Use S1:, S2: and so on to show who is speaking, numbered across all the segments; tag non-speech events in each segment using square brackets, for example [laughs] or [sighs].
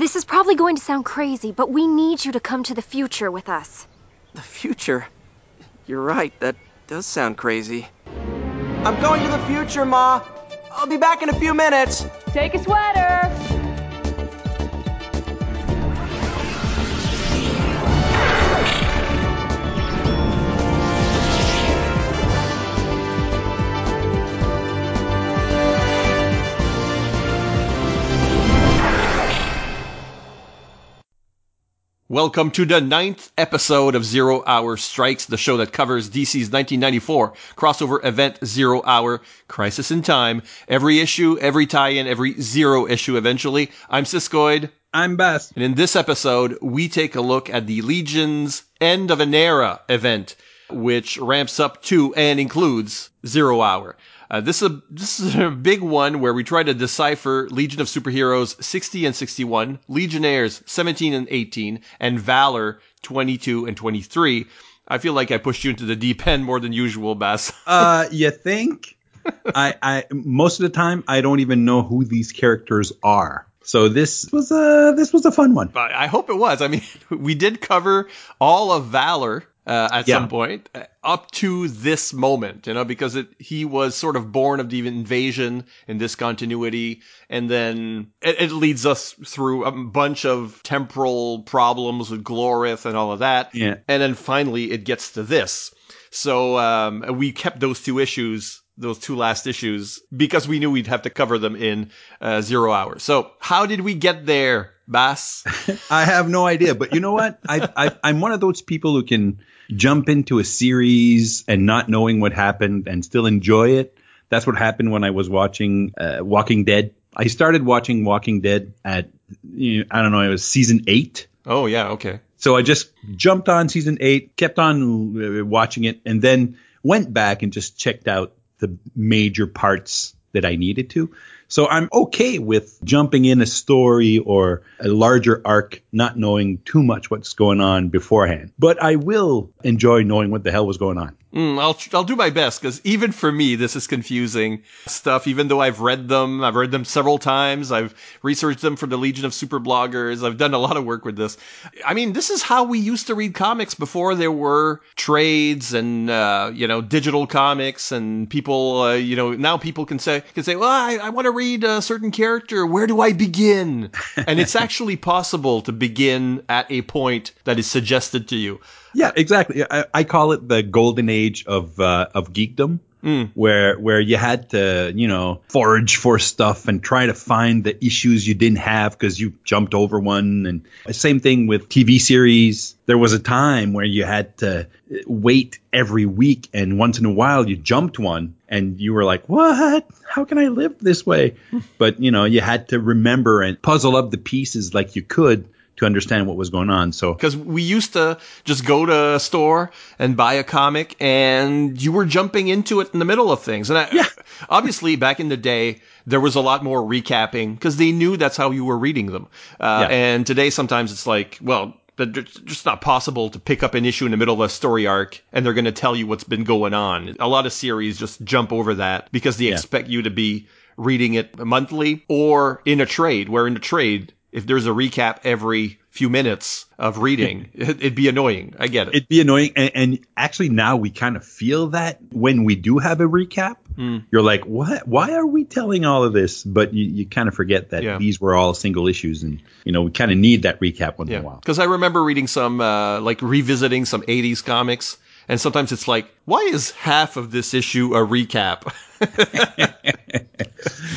S1: This is probably going to sound crazy, but we need you to come to the future with us.
S2: The future? You're right, that does sound crazy. I'm going to the future, Ma. I'll be back in a few minutes.
S3: Take a sweater.
S4: Welcome to the ninth episode of Zero Hour Strikes, the show that covers DC's 1994 crossover event Zero Hour Crisis in Time. Every issue, every tie-in, every zero issue eventually. I'm Siskoid.
S5: I'm Bass.
S4: And in this episode, we take a look at the Legion's End of an Era event, which ramps up to and includes Zero Hour. Uh, this is a this is a big one where we try to decipher Legion of Superheroes 60 and 61, Legionnaires 17 and 18, and Valor 22 and 23. I feel like I pushed you into the deep end more than usual, Bass. [laughs]
S5: Uh, you think? I, I most of the time I don't even know who these characters are. So this was a this was a fun one.
S4: I I hope it was. I mean, [laughs] we did cover all of Valor uh, at
S5: Yeah.
S4: some point uh, up to this moment, you know, because it, he was sort of born of the invasion in this continuity, and then it, it leads us through a bunch of temporal problems with Glorith and all of that,
S5: Yeah.
S4: and then finally it gets to this. So um, we kept those two issues, those two last issues, because we knew we'd have to cover them in uh, zero hours. So how did we get there, Bass? [laughs]
S5: I have no idea, but you know what? I, I I'm one of those people who can jump into a series and not knowing what happened and still enjoy it. That's what happened when I was watching uh, Walking Dead. I started watching Walking Dead at you know, I don't know, it was season eight.
S4: oh yeah, okay.
S5: So I just jumped on season eight, kept on uh, watching it, and then went back and just checked out the major parts that I needed to. So I'm okay with jumping in a story or a larger arc, not knowing too much what's going on beforehand. But I will enjoy knowing what the hell was going on.
S4: Mm, I'll I'll do my best because even for me this is confusing stuff. Even though I've read them, I've read them several times. I've researched them for the Legion of Super Bloggers. I've done a lot of work with this. I mean, this is how we used to read comics before there were trades and uh, you know digital comics and people. Uh, you know now people can say can say, well, I, I want to read a certain character. Where do I begin? [laughs] and it's actually possible to begin at a point that is suggested to you.
S5: Yeah, exactly. I, I call it the golden age of uh, of geekdom, hmm. where where you had to you know forage for stuff and try to find the issues you didn't have because you jumped over one. And same thing with TV series. There was a time where you had to uh, wait every week, and once in a while you jumped one, and you were like, "What? How can I live this way?" Hmm. but you know, you had to remember and puzzle up the pieces like you could to understand what was going on. So
S4: because we used to just go to a store and buy a comic and you were jumping into it in the middle of things and I,
S5: Yeah.
S4: obviously back in the day there was a lot more recapping because they knew that's how you were reading them uh,
S5: Yeah.
S4: and today sometimes it's like well it's just not possible to pick up an issue in the middle of a story arc and they're going to tell you what's been going on a lot of series just jump over that because they
S5: Yeah.
S4: expect you to be reading it monthly or in a trade where in a trade if there's a recap every few minutes of reading, [laughs] it, it'd be annoying. I get it.
S5: it'd be annoying. And, and actually, now we kind of feel that when we do have a recap,
S4: Hmm.
S5: you're like, what? Why are we telling all of this? But you, you kind of forget that
S4: Yeah.
S5: these were all single issues, and you know we kind of need that recap once in a while.
S4: because I remember reading some, uh, like revisiting some '80s comics, and sometimes it's like, why is half of this issue a recap? [laughs]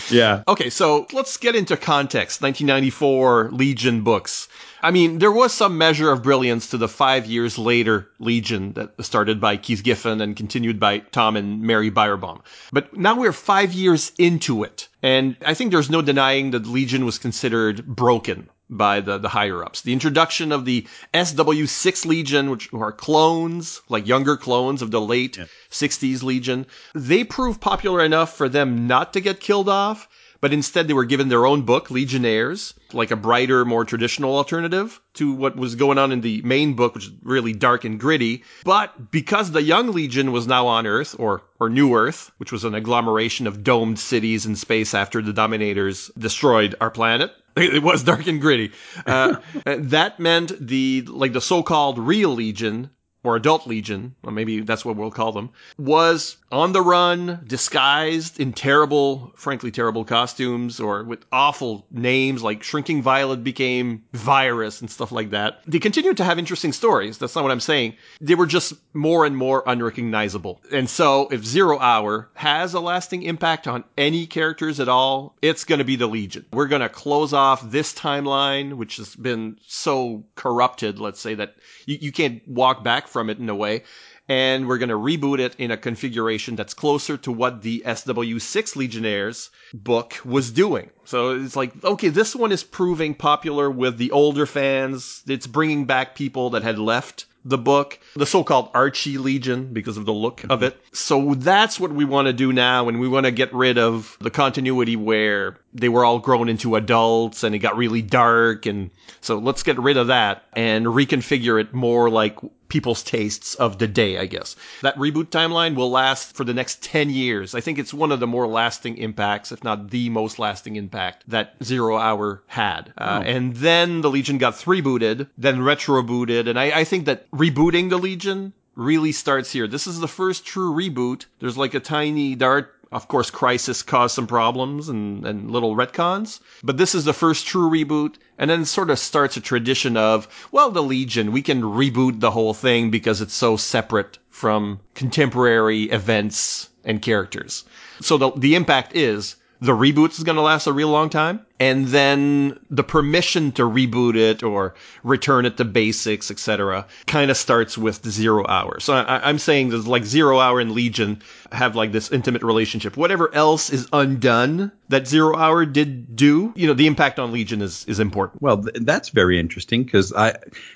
S5: Yeah.
S4: Okay, so let's get into context. 1994 Legion books. I mean, there was some measure of brilliance to the five years later Legion that started by Keith Giffen and continued by Tom and Mary Bierbaum. But now we're five years into it. And I think there's no denying that Legion was considered broken by the, the higher ups. The introduction of the SW6 Legion, which are clones, like younger clones of the late 60s Legion, they proved popular enough for them not to get killed off, but instead they were given their own book, Legionnaires, like a brighter, more traditional alternative to what was going on in the main book, which is really dark and gritty. But because the Young Legion was now on Earth, or, or New Earth, which was an agglomeration of domed cities in space after the Dominators destroyed our planet, [laughs] It was dark and gritty. Uh, [laughs] that meant the like the so-called real Legion or adult legion, or maybe that's what we'll call them, was on the run, disguised in terrible, frankly terrible costumes or with awful names like Shrinking Violet became Virus and stuff like that. They continued to have interesting stories. That's not what I'm saying. They were just more and more unrecognizable. And so if Zero Hour has a lasting impact on any characters at all, it's going to be the Legion. We're going to close off this timeline, which has been so corrupted, let's say that you, you can't walk back from it in a way. And we're going to reboot it in a configuration that's closer to what the SW6 Legionnaires book was doing. So it's like, okay, this one is proving popular with the older fans. It's bringing back people that had left the book, the so-called Archie Legion because of the look of it. So that's what we want to do now and we want to get rid of the continuity where they were all grown into adults and it got really dark and so let's get rid of that and reconfigure it more like people's tastes of the day, I guess. That reboot timeline will last for the next 10 years. I think it's one of the more lasting impacts, if not the most lasting impact that Zero Hour had. Uh, oh. And then the Legion got three booted, then retro booted, and I, I think that rebooting the Legion really starts here. This is the first true reboot. There's like a tiny dart of course, Crisis caused some problems and, and little retcons, but this is the first true reboot, and then sort of starts a tradition of, well, the Legion, we can reboot the whole thing because it's so separate from contemporary events and characters. So the, the impact is the reboot is going to last a real long time. And then the permission to reboot it or return it to basics, etc., kind of starts with zero hour. So I, am saying that like zero hour and Legion have like this intimate relationship. Whatever else is undone that zero hour did do, you know, the impact on Legion is, is important.
S5: Well, th- that's very interesting because I,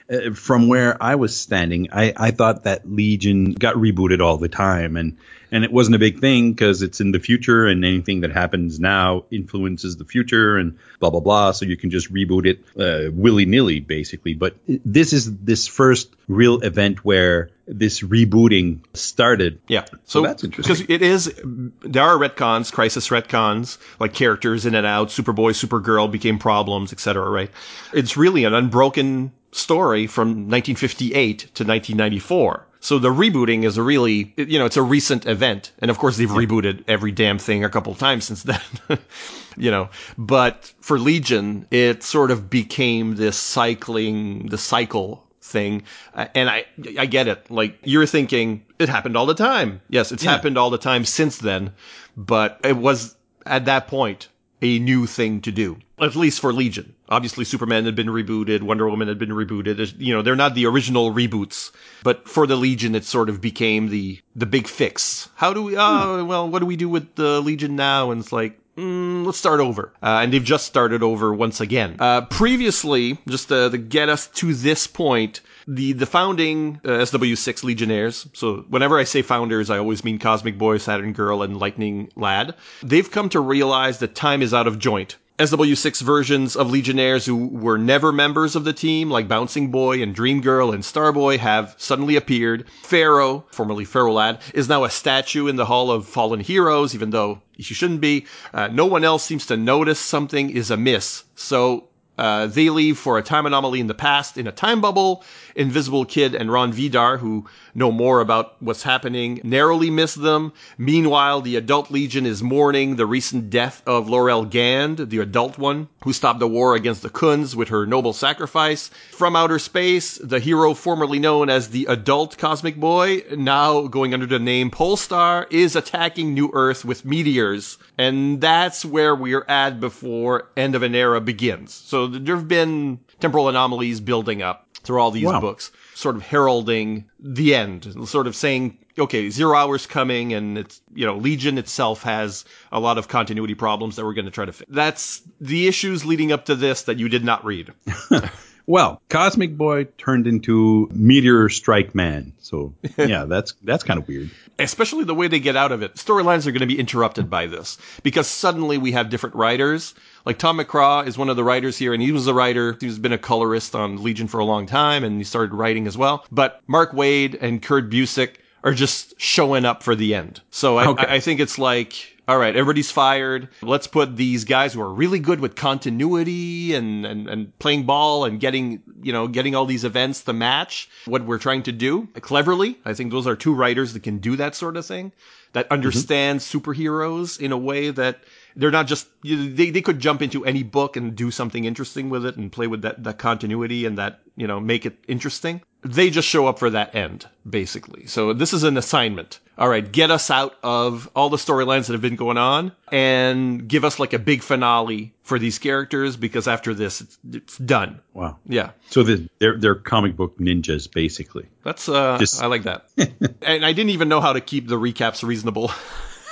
S5: uh, from where I was standing, I, I thought that Legion got rebooted all the time and, and it wasn't a big thing because it's in the future and anything that happens now influences the future and blah blah blah. So you can just reboot it uh, willy-nilly basically. But this is this first real event where this rebooting started.
S4: Yeah.
S5: So, so that's interesting.
S4: because it is there are retcons crisis retcons like characters in and out. Superboy supergirl became problems etc right? It's really an unbroken story from 1958 to 1994 so the rebooting is a really, you know, it's a recent event. And of course they've rebooted every damn thing a couple times since then, [laughs] you know, but for Legion, it sort of became this cycling, the cycle thing. and I, I get it. Like you're thinking it happened all the time. Yes, it's yeah. happened all the time since then, but it was at that point a new thing to do, at least for Legion. Obviously, Superman had been rebooted, Wonder Woman had been rebooted. You know, they're not the original reboots, but for the Legion, it sort of became the the big fix. How do we? Oh, well, what do we do with the Legion now? And it's like, Mm, let's start over. Uh, and they've just started over once again. Uh, previously, just to, to, get us to this point, the, the founding uh, SW6 Legionnaires, so whenever I say founders, I always mean Cosmic Boy, Saturn Girl, and Lightning Lad, they've come to realize that time is out of joint. SW6 versions of Legionnaires who were never members of the team, like Bouncing Boy and Dream Girl and Starboy, have suddenly appeared. Pharaoh, formerly Pharaoh Lad, is now a statue in the Hall of Fallen Heroes, even though he shouldn't be. Uh, no one else seems to notice something is amiss. So uh, they leave for a time anomaly in the past in a time bubble. Invisible Kid and Rond Vidar, who know more about what's happening, narrowly miss them. Meanwhile, the adult legion is mourning the recent death of Laurel Gand, the adult one, who stopped the war against the Khunds with her noble sacrifice. From outer space, the hero formerly known as the adult cosmic boy, now going under the name Polestar, is attacking New Earth with meteors. And that's where we're at before End of an Era begins. So there have been temporal anomalies building up through all these wow. books, sort of heralding the end, sort of saying, okay, zero hours coming, and it's, you know, Legion itself has a lot of continuity problems that we're going to try to fix. That's the issues leading up to this that you did not read. [laughs]
S5: Well, Cosmic Boy turned into Meteor Strike Man. So [laughs] yeah, that's that's kind of weird.
S4: Especially the way they get out of it. Storylines are going to be interrupted by this because suddenly we have different writers. Like Tom McCraw is one of the writers here, and he was a writer. He's been a colorist on Legion for a long time, and he started writing as well. But Mark Waid and Kurt Busiek are just showing up for the end. So I, okay. I, I think it's like all right, everybody's fired. Let's put these guys who are really good with continuity and, and, and playing ball and getting, you know, getting all these events to match what we're trying to do cleverly. I think those are two writers that can do that sort of thing, that mm-hmm. understand superheroes in a way that they're not just they, they could jump into any book and do something interesting with it and play with that, that continuity and that you know make it interesting. They just show up for that end basically. So this is an assignment. All right get us out of all the storylines that have been going on and give us like a big finale for these characters because after this it's, it's done.
S5: Wow.
S4: yeah.
S5: So the, they're they're comic book ninjas basically.
S4: that's uh
S5: Just-
S4: i like that. [laughs] And i didn't even know how to keep the recaps reasonable [laughs]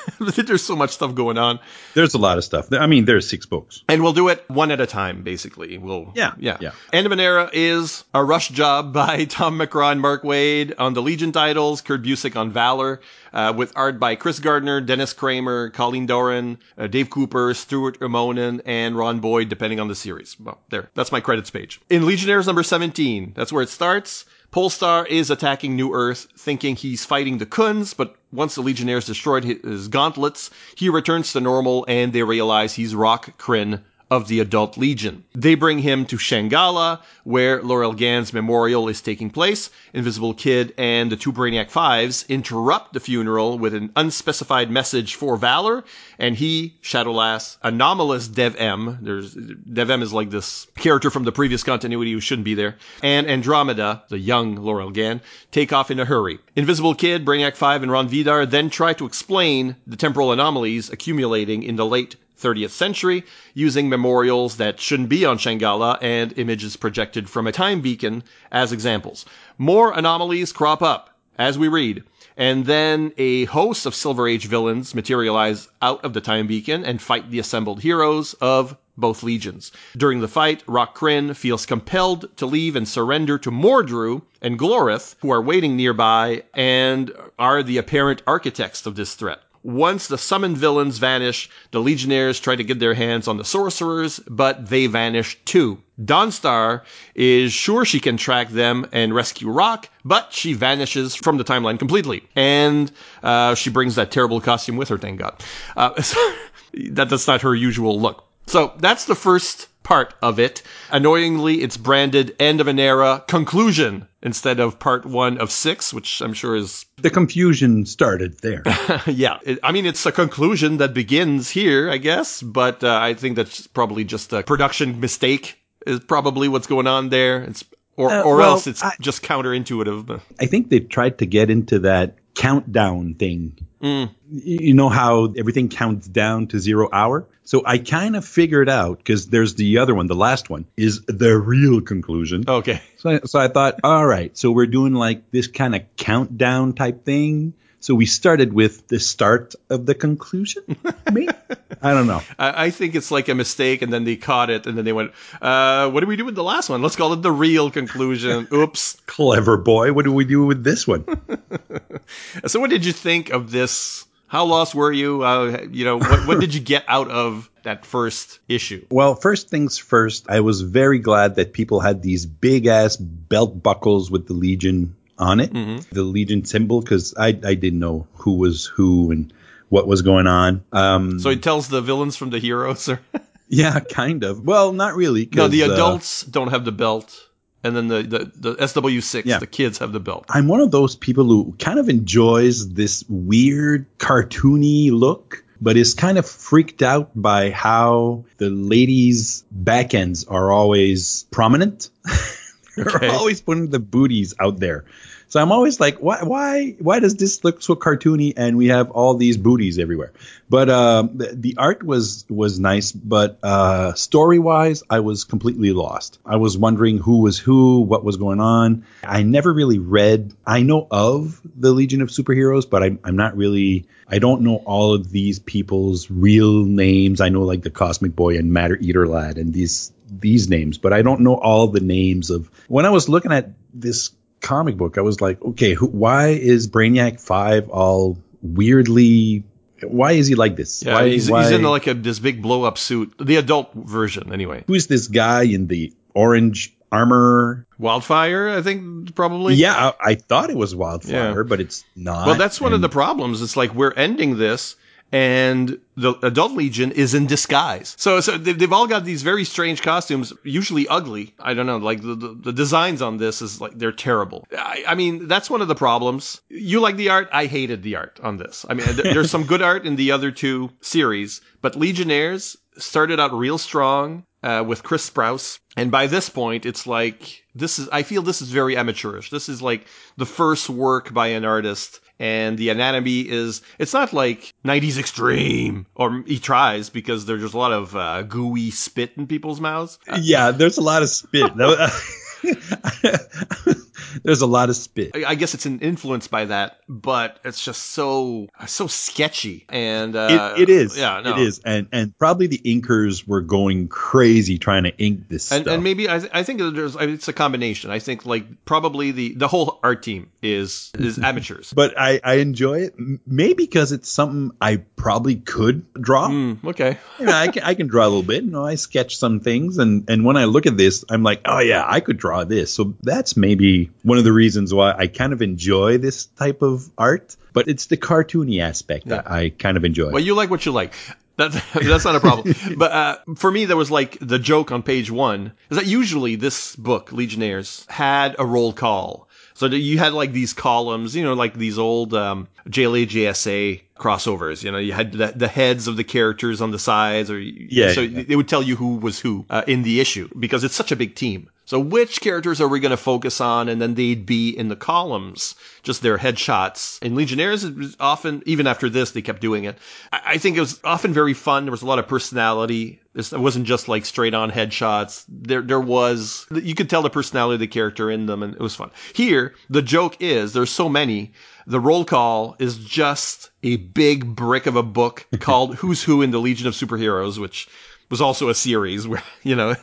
S4: [laughs] there's so much stuff going on
S5: There's a lot of stuff. I mean, there's six books.
S4: And we'll do it one at a time, basically. We'll
S5: Yeah,
S4: yeah.
S5: yeah.
S4: End of an Era is a rush job by [laughs] Tom McCraw and Mark Waid on the Legion titles, Kurt Busiek on Valor, uh, with art by Chris Gardner, Dennis Kramer, Colleen Doran, uh, Dave Cooper, Stuart Immonen, and Ron Boyd, depending on the series. Well, there. That's my credits page. In Legionnaires number 17, that's where it starts. Polestar is attacking New Earth, thinking he's fighting the Khunds, but once the Legionnaires destroyed his gauntlets, he returns to normal and they realize he's Rokk Krinn of the Adult Legion. They bring him to Shanghalla, where Laurel Gand's memorial is taking place. Invisible Kid and the two Brainiac Fives interrupt the funeral with an unspecified message for Valor, and he, Shadowlass, anomalous Dev-Em, there's, Dev-Em is like this character from the previous continuity who shouldn't be there, and Andromeda, the young Laurel Gand, take off in a hurry. Invisible Kid, Brainiac 5, and Rond Vidar then try to explain the temporal anomalies accumulating in the late 30th century using memorials that shouldn't be on Shanghalla and images projected from a time beacon as examples. More anomalies crop up as we read. And then a host of Silver Age villains materialize out of the time beacon and fight the assembled heroes of both legions. During the fight, Rokk Krinn feels compelled to leave and surrender to Mordru and Glorith, who are waiting nearby and are the apparent architects of this threat. Once the summoned villains vanish, the Legionnaires try to get their hands on the sorcerers, but they vanish too. Dawnstar is sure she can track them and rescue Rokk, but she vanishes from the timeline completely. And uh, she brings that terrible costume with her, thank God. Uh, [laughs] that, that's not her usual look. So that's the first part of it. Annoyingly, it's branded end of an era conclusion instead of part one of six, which I'm sure is
S5: The confusion started there. [laughs]
S4: yeah, it, I mean, it's a conclusion that begins here, I guess, but uh, I think that's probably just a production mistake. Is probably what's going on there. It's or
S5: Uh,
S4: or
S5: well,
S4: else it's
S5: I-
S4: just counterintuitive.
S5: I think they tried to get into that countdown thing. Mm. Y- You know how everything counts down to zero hour? So I kind of figured out because there's the other one, the last one is the real conclusion.
S4: okay,
S5: So, I, so I thought, all right, so we're doing like this kind of countdown type thing. So we started with the start of the conclusion. Maybe I don't know. [laughs]
S4: I, I think it's like a mistake, and then they caught it, and then they went, uh, "What do we do with the last one? Let's call it the real conclusion." [laughs] Oops.
S5: Clever boy. What do we do with this one? [laughs]
S4: So, what did you think of this? How lost were you? Uh, you know, what, what did you get out of that first issue?
S5: Well, first things first, I was very glad that people had these big ass belt buckles with the Legion on it, the Legion symbol, because I, I didn't know who was who and what was going on. Um,
S4: So he tells the villains from the heroes. Or [laughs]
S5: yeah, kind of. Well, not really.
S4: no, the
S5: uh,
S4: adults don't have the belt, and then the the, the SW6,
S5: Yeah.
S4: the kids have the belt.
S5: I'm one of those people who kind of enjoys this weird cartoony look, but is kind of freaked out by how the ladies' back ends are always prominent. [laughs] [laughs] They're
S4: Okay.
S5: always putting the booties out there. So I'm always like, why, why, why does this look so cartoony and we have all these booties everywhere? But um, the, the art was was nice, but uh, story wise, I was completely lost. I was wondering who was who, what was going on. I never really read. I know of the Legion of Superheroes, but I'm I'm not really. I don't know all of these people's real names. I know like the Cosmic Boy and Matter Eater Lad and these these names, but I don't know all the names of. When I was looking at this comic book, I was like, okay, who, why is Brainiac Five all weirdly? Why is he like this?
S4: Yeah,
S5: why,
S4: he's,
S5: why,
S4: he's in like a this big blow up suit, the adult version anyway.
S5: who's this guy in the orange armor?
S4: Wildfire, I think probably.
S5: Yeah, I, I thought it was Wildfire,
S4: Yeah.
S5: but it's not.
S4: Well, that's one of the problems. It's like we're ending this, and the adult legion is in disguise. So, so they've, all got these very strange costumes, usually ugly. I don't know, like the, the, the designs on this is like, they're terrible. I, I mean, that's one of the problems. You like the art? I hated the art on this. I mean, there- there's some good art in the other two series, but Legionnaires started out real strong uh, with Chris Sprouse, and by this point, it's like this is. I feel this is very amateurish. This is like the first work by an artist, and the anatomy is. It's not like '90s extreme, or he tries because there's just a lot of uh, gooey spit in people's mouths.
S5: Yeah, there's a lot of spit. [laughs] [laughs] there's a lot of spit.
S4: I guess it's an influence by that, but it's just so so sketchy and
S5: It,
S4: uh,
S5: it is.
S4: Yeah, no.
S5: It is. And and probably the inkers were going crazy trying to ink this
S4: And,
S5: stuff.
S4: and maybe I, th- I think there's it's a combination. I think like probably the the whole art team is is [laughs] amateurs.
S5: but I, I enjoy it. Maybe because it's something I probably could draw.
S4: Mm, okay.
S5: You know, I can I can draw a little bit. You know, I sketch some things, and and when I look at this, I'm like, oh yeah, I could draw this. So that's maybe one of the reasons why I kind of enjoy this type of art. But it's the cartoony aspect that I kind of enjoy.
S4: Well, you like what you like. That's [laughs] that's not a problem. [laughs] but uh, for me, there was like the joke on page one is that usually this book, Legionnaires, had a roll call. So you had like these columns, you know, like these old um, JLA JSA crossovers. You know, you had the, the heads of the characters on the sides, or
S5: Yeah,
S4: So
S5: yeah.
S4: they would tell you who was who uh, in the issue because it's such a big team. So which characters are we going to focus on? And then they'd be in the columns, just their headshots. And Legionnaires, it was often, even after this, they kept doing it. I, think it was often very fun. There was a lot of personality. This- It wasn't just like straight on headshots. There, there was, you could tell the personality of the character in them and it was fun. Here, the joke is there's so many. The roll call is just a big brick of a book [laughs] called Who's Who in the Legion of Superheroes, which was also a series where [laughs] you know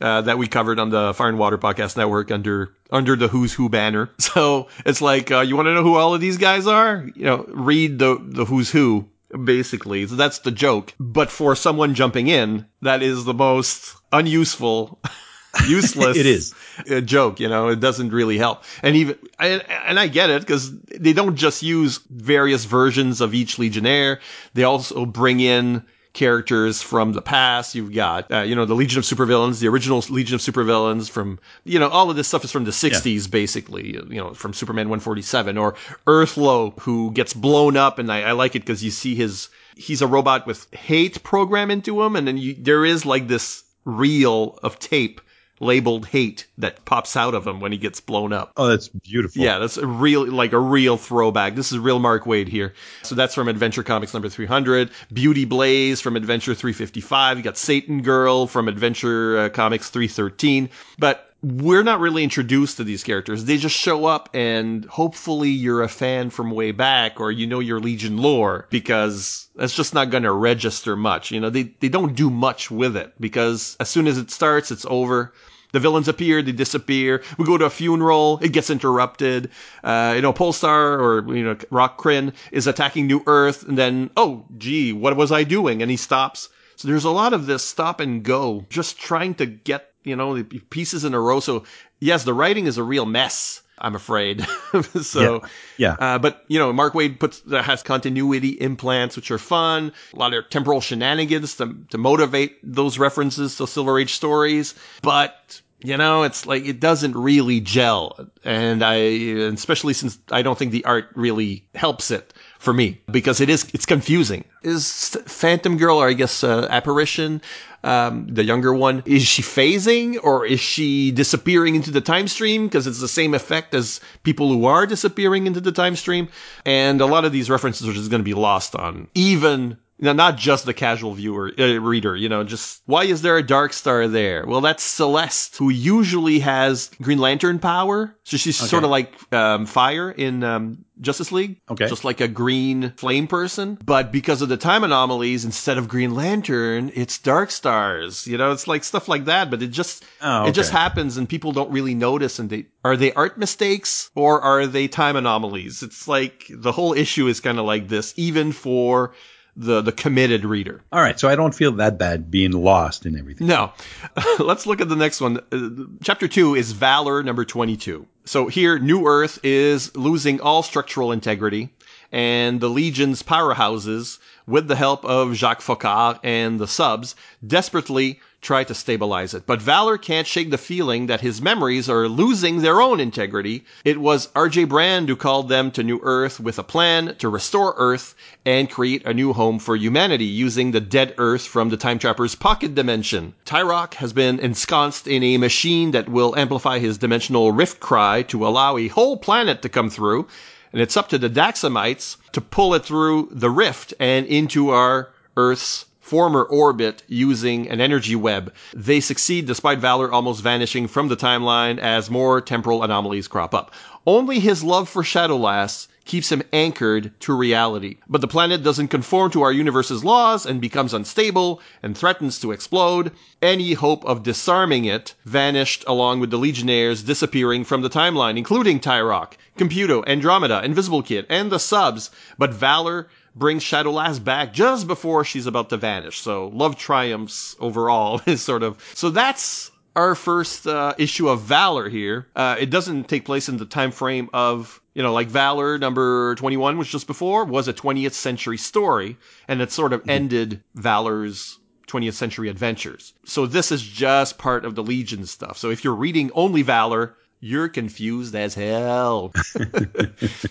S4: uh, that we covered on the Fire and Water Podcast Network under under the Who's Who banner. [laughs] So it's like uh, you want to know who all of these guys are? You know, read the the Who's Who basically. So that's the joke. But for someone jumping in, that is the most unuseful. [laughs] Useless.
S5: It is.
S4: a joke, you know, it doesn't really help. And even, and, and I get it because they don't just use various versions of each Legionnaire. They also bring in characters from the past. You've got, uh, you know, the Legion of Supervillains, the original Legion of Supervillains from, you know, all of this stuff is from the 60s, basically, you know, from Superman 147 or Earthlow, who gets blown up. And I, I like it because you see his, he's a robot with hate program into him. And then you, there is like this reel of tape labeled hate that pops out of him when he gets blown up.
S5: oh, that's beautiful.
S4: Yeah, that's a real, like a real throwback. This is real Mark Waid here. So that's from Adventure Comics number 300. Beauty Blaze from Adventure 355. You got Satan Girl from Adventure uh, Comics 313. But we're not really introduced to these characters. They just show up and hopefully you're a fan from way back or you know your Legion lore because that's just not going to register much. You know, they, they don't do much with it because as soon as it starts, it's over. The villains appear, they disappear. We go to a funeral, it gets interrupted. Uh, you know, Polestar or, you know, Rokk Krinn is attacking New Earth, and then, oh, gee, what was I doing? And he stops. So there's a lot of this stop and go, just trying to get, you know, the pieces in a row. So, yes, the writing is a real mess. I'm afraid. [laughs] so,
S5: Yeah.
S4: uh, but you know, Mark Waid puts that has continuity implants, which are fun. A lot of temporal shenanigans to to motivate those references to Silver Age stories. But you know, it's like it doesn't really gel, and I, especially since I don't think the art really helps it for me because it is it's confusing. Is Phantom Girl, or I guess uh, Apparition, um, the younger one, is she phasing or is she disappearing into the time stream? Because it's the same effect as people who are disappearing into the time stream. And a lot of these references are just going to be lost on even now, not just the casual viewer, uh, reader, you know, just why is there a dark star there? Well, that's Celeste, who usually has Green Lantern power. So she's sort of like um, fire in um, Justice League.
S5: Okay.
S4: Just like a green flame person. But because of the time anomalies, instead of Green Lantern, it's dark stars. You know, it's like stuff like that, but it just,
S5: Oh,
S4: it just happens and people don't really notice. And they, are they art mistakes or are they time anomalies? It's like the whole issue is kind of like this, even for the the committed reader.
S5: All right, so I don't feel that bad being lost in everything.
S4: No. [laughs] Let's look at the next one. Uh, chapter 2 is Valor number 22. So here New Earth is losing all structural integrity and the Legion's powerhouses, with the help of Jacques Foccart and the subs, desperately try to stabilize it. But Valor can't shake the feeling that his memories are losing their own integrity. It was RJ Brande who called them to New Earth with a plan to restore Earth and create a new home for humanity using the dead Earth from the Time Trapper's pocket dimension. Tyroc has been ensconced in a machine that will amplify his dimensional rift cry to allow a whole planet to come through. And it's up to the Daxamites to pull it through the rift and into our Earth's former orbit using an energy web. They succeed despite Valor almost vanishing from the timeline as more temporal anomalies crop up. Only his love for Shadowlass keeps him anchored to reality. But the planet doesn't conform to our universe's laws and becomes unstable and threatens to explode. Any hope of disarming it vanished along with the Legionnaires disappearing from the timeline, including Tyroc, Computo, Andromeda, Invisible Kid, and the subs. But Valor brings Shadowlass back just before she's about to vanish. So love triumphs overall [laughs] is sort of, so that's our first uh, issue of Valor here. Uh, it doesn't take place in the time frame of, you know, like Valor number 21, which just before was a 20th century story, and it sort of mm-hmm. ended Valor's 20th century adventures. So this is just part of the Legion stuff. So if you're reading only Valor, you're confused as hell. [laughs] [laughs]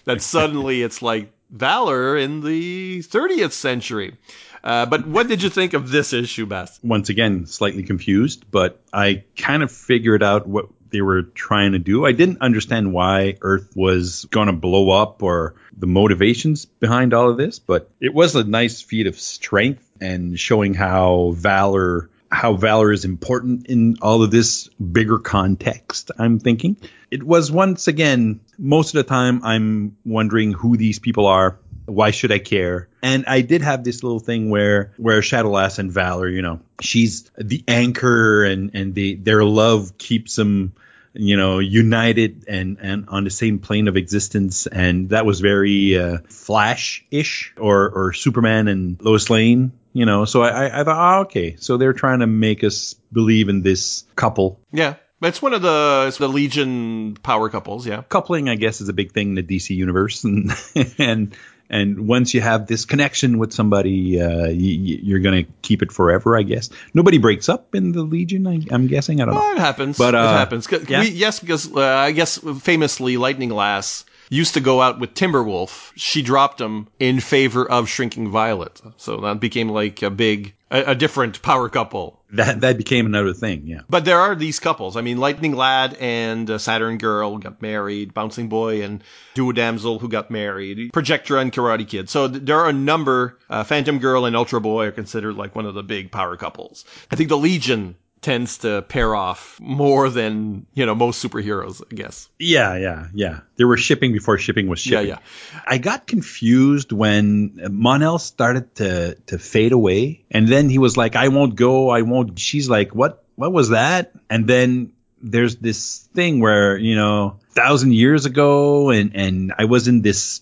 S4: that suddenly it's like valor in the 30th century. Uh, but what did you think of this issue, Bass?
S5: Once again, slightly confused, but I kind of figured out what they were trying to do. I didn't understand why Earth was going to blow up or the motivations behind all of this, but it was a nice feat of strength and showing how valor how valor is important in all of this bigger context, I'm thinking. It was once again, most of the time, I'm wondering who these people are. Why should I care? And I did have this little thing where, where Shadowlass and Valor, you know, she's the anchor and, and the, their love keeps them, you know, united and, and on the same plane of existence. And that was very, uh, Flash-ish or, or Superman and Lois Lane you know, so I, I thought, oh, okay, so they're trying to make us believe in this couple.
S4: Yeah. It's one of the it's the Legion power couples, yeah.
S5: Coupling, I guess, is a big thing in the DC universe, [laughs] and and and once you have this connection with somebody, uh, you, are going to keep it forever, I guess. Nobody breaks up in the Legion, I, am guessing. I don't
S4: well,
S5: know.
S4: It happens, but uh, it happens. Yeah? We, yes, because uh, I guess famously, Lightning Lass used to go out with Timberwolf. She dropped him in favor of Shrinking Violet. So that became like a big, a, a, different power couple.
S5: That that became another thing, yeah.
S4: But there are these couples. I mean, Lightning Lad and uh, Saturn Girl got married. Bouncing Boy and Duo Damsel who got married. Projectra and Karate Kid. So th- there are a number. Uh, Phantom Girl and Ultra Boy are considered like one of the big power couples. I think the Legion tends to pair off more than you know most superheroes i guess.
S5: Yeah yeah yeah. They were shipping before shipping was shipping. yeah yeah. I got confused when mon-el started to to fade away and then he was like i won't go i won't she's like what what was that? And then there's this thing where you know thousand years ago and and i was in this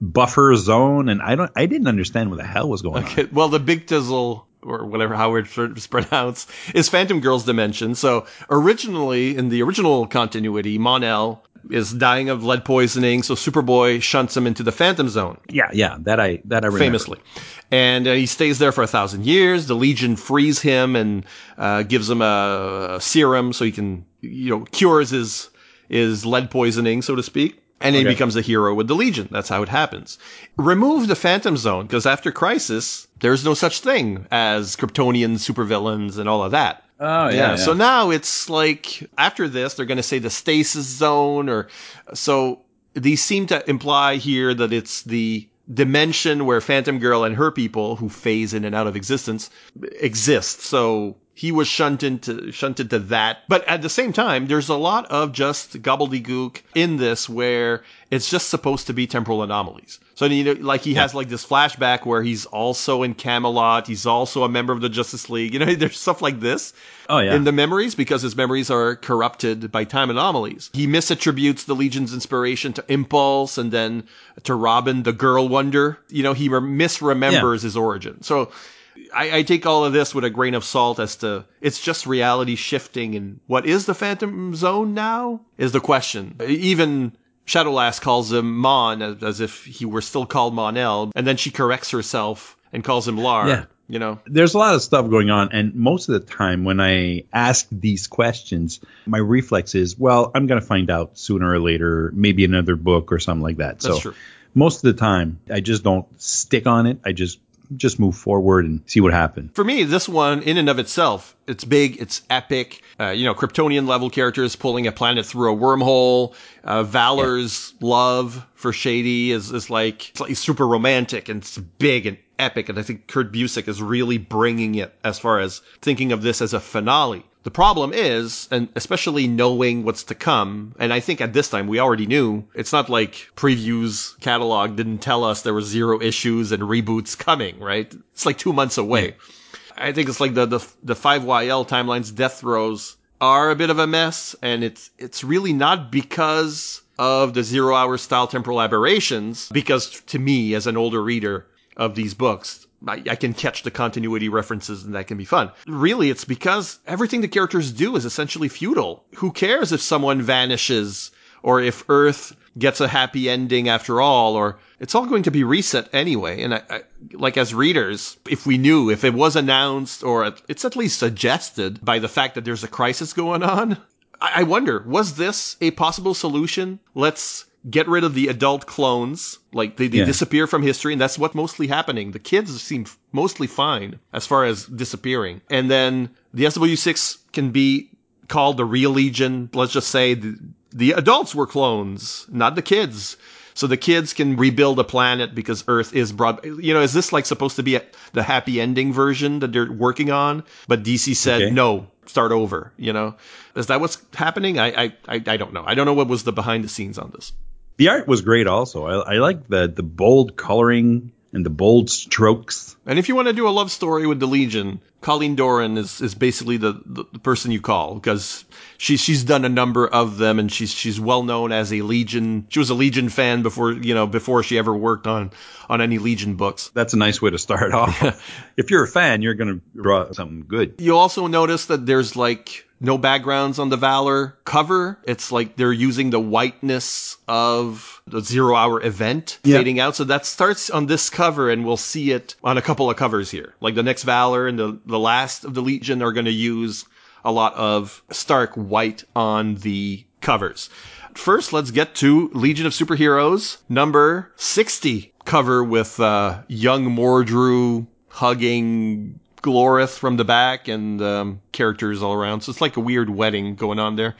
S5: buffer zone and i don't i didn't understand what the hell was going okay. on.
S4: well the big tizzle or whatever how it's [laughs] pronounced is Phantom Girl's dimension. So originally in the original continuity, Mon-El is dying of lead poisoning, so Superboy shunts him into the Phantom Zone.
S5: Yeah, yeah, that I that I remember.
S4: famously, and uh, he stays there for a thousand years. The Legion frees him and uh, gives him a, a serum so he can you know cures his his lead poisoning, so to speak and okay. he becomes a hero with the Legion. That's how it happens. Remove the Phantom Zone because after Crisis, there's no such thing as Kryptonian supervillains and all of that.
S5: Oh yeah, yeah.
S4: So now it's like after this, they're going to say the Stasis Zone, or so these seem to imply here that it's the dimension where Phantom Girl and her people who phase in and out of existence exist. So he was shunted to shunted to that. But at the same time, there's a lot of just gobbledygook in this where it's just supposed to be temporal anomalies. So you know, like he yeah. has like this flashback where he's also in Camelot. He's also a member of the Justice League. You know, [laughs] there's stuff like this.
S5: Oh yeah.
S4: In the memories because his memories are corrupted by time anomalies. He misattributes the Legion's inspiration to Impulse and then to Robin, the Girl Wonder. You know, he misremembers yeah. his origin. So I, I, take all of this with a grain of salt as to it's just reality shifting and what is the Phantom Zone now is the question. Even Shadowlass calls him Mon as, as if he were still called Mon-El, and then she corrects herself and calls him Lar.
S5: Yeah.
S4: You know,
S5: There's a lot of stuff going on, and most of the time when I ask these questions, my reflex is, well, I'm going to find out sooner or later, maybe another book or something like that.
S4: That's
S5: so
S4: true.
S5: most of the time, I just don't stick on it. I just just move forward and see what happens.
S4: for me, this one in and of itself, it's big, it's epic. Uh, you know, Kryptonian level characters pulling a planet through a wormhole. Uh, Valor's love for Shady is, is like, it's like super romantic and it's big and epic. And I think Kurt Busiek is really bringing it as far as thinking of this as a finale. The problem is, and especially knowing what's to come, and I think at this time we already knew, it's not like previews catalog didn't tell us there were zero issues and reboots coming, right? It's like two months away. I think it's like the, the, the 5YL timelines death throws are a bit of a mess, and it's, it's really not because of the zero hour style temporal aberrations, because to me, as an older reader of these books, I, I can catch the continuity references and that can be fun. Really, it's because everything the characters do is essentially futile. Who cares if someone vanishes or if Earth gets a happy ending after all, or it's all going to be reset anyway. And I, I, like as readers, if we knew, if it was announced or it's at least suggested by the fact that there's a crisis going on, I, I wonder, was this a possible solution? Let's get rid of the adult clones. Like they, they
S5: Yeah.
S4: disappear from history, and that's what's mostly happening. The kids seem mostly fine as far as disappearing. And then the SW6 can be called the real Legion. Let's just say the, the adults were clones, not the kids. So the kids can rebuild a planet because Earth is brought. You know, is this like supposed to be a, the happy ending version that they're working on? But DC said
S5: Okay.
S4: no, start over. You know, is that what's happening? I, I I I don't know. I don't know what was the behind the scenes on this.
S5: The art was great also. I, I like the the bold coloring and the bold strokes.
S4: And if you want to do a love story with the Legion, Colleen Doran is, is basically the, the, the person you call because she, she's done a number of them and she's, she's well known as a Legion. She was a Legion fan before, you know, before she ever worked on, on any Legion books.
S5: That's a nice way to start off. [laughs] if you're a fan, you're going to draw something good.
S4: You'll also notice that there's like no backgrounds on the Valor cover. It's like they're using the whiteness of the zero hour event
S5: Yeah.
S4: fading out. So that starts on this cover and we'll see it on a couple of covers here. Like the next Valor and the, the last of the Legion are going to use a lot of stark white on the covers. First, let's get to Legion of Superheroes number 60 cover with uh, young Mordru hugging Glorith from the back and um, characters all around. So it's like a weird wedding going on there.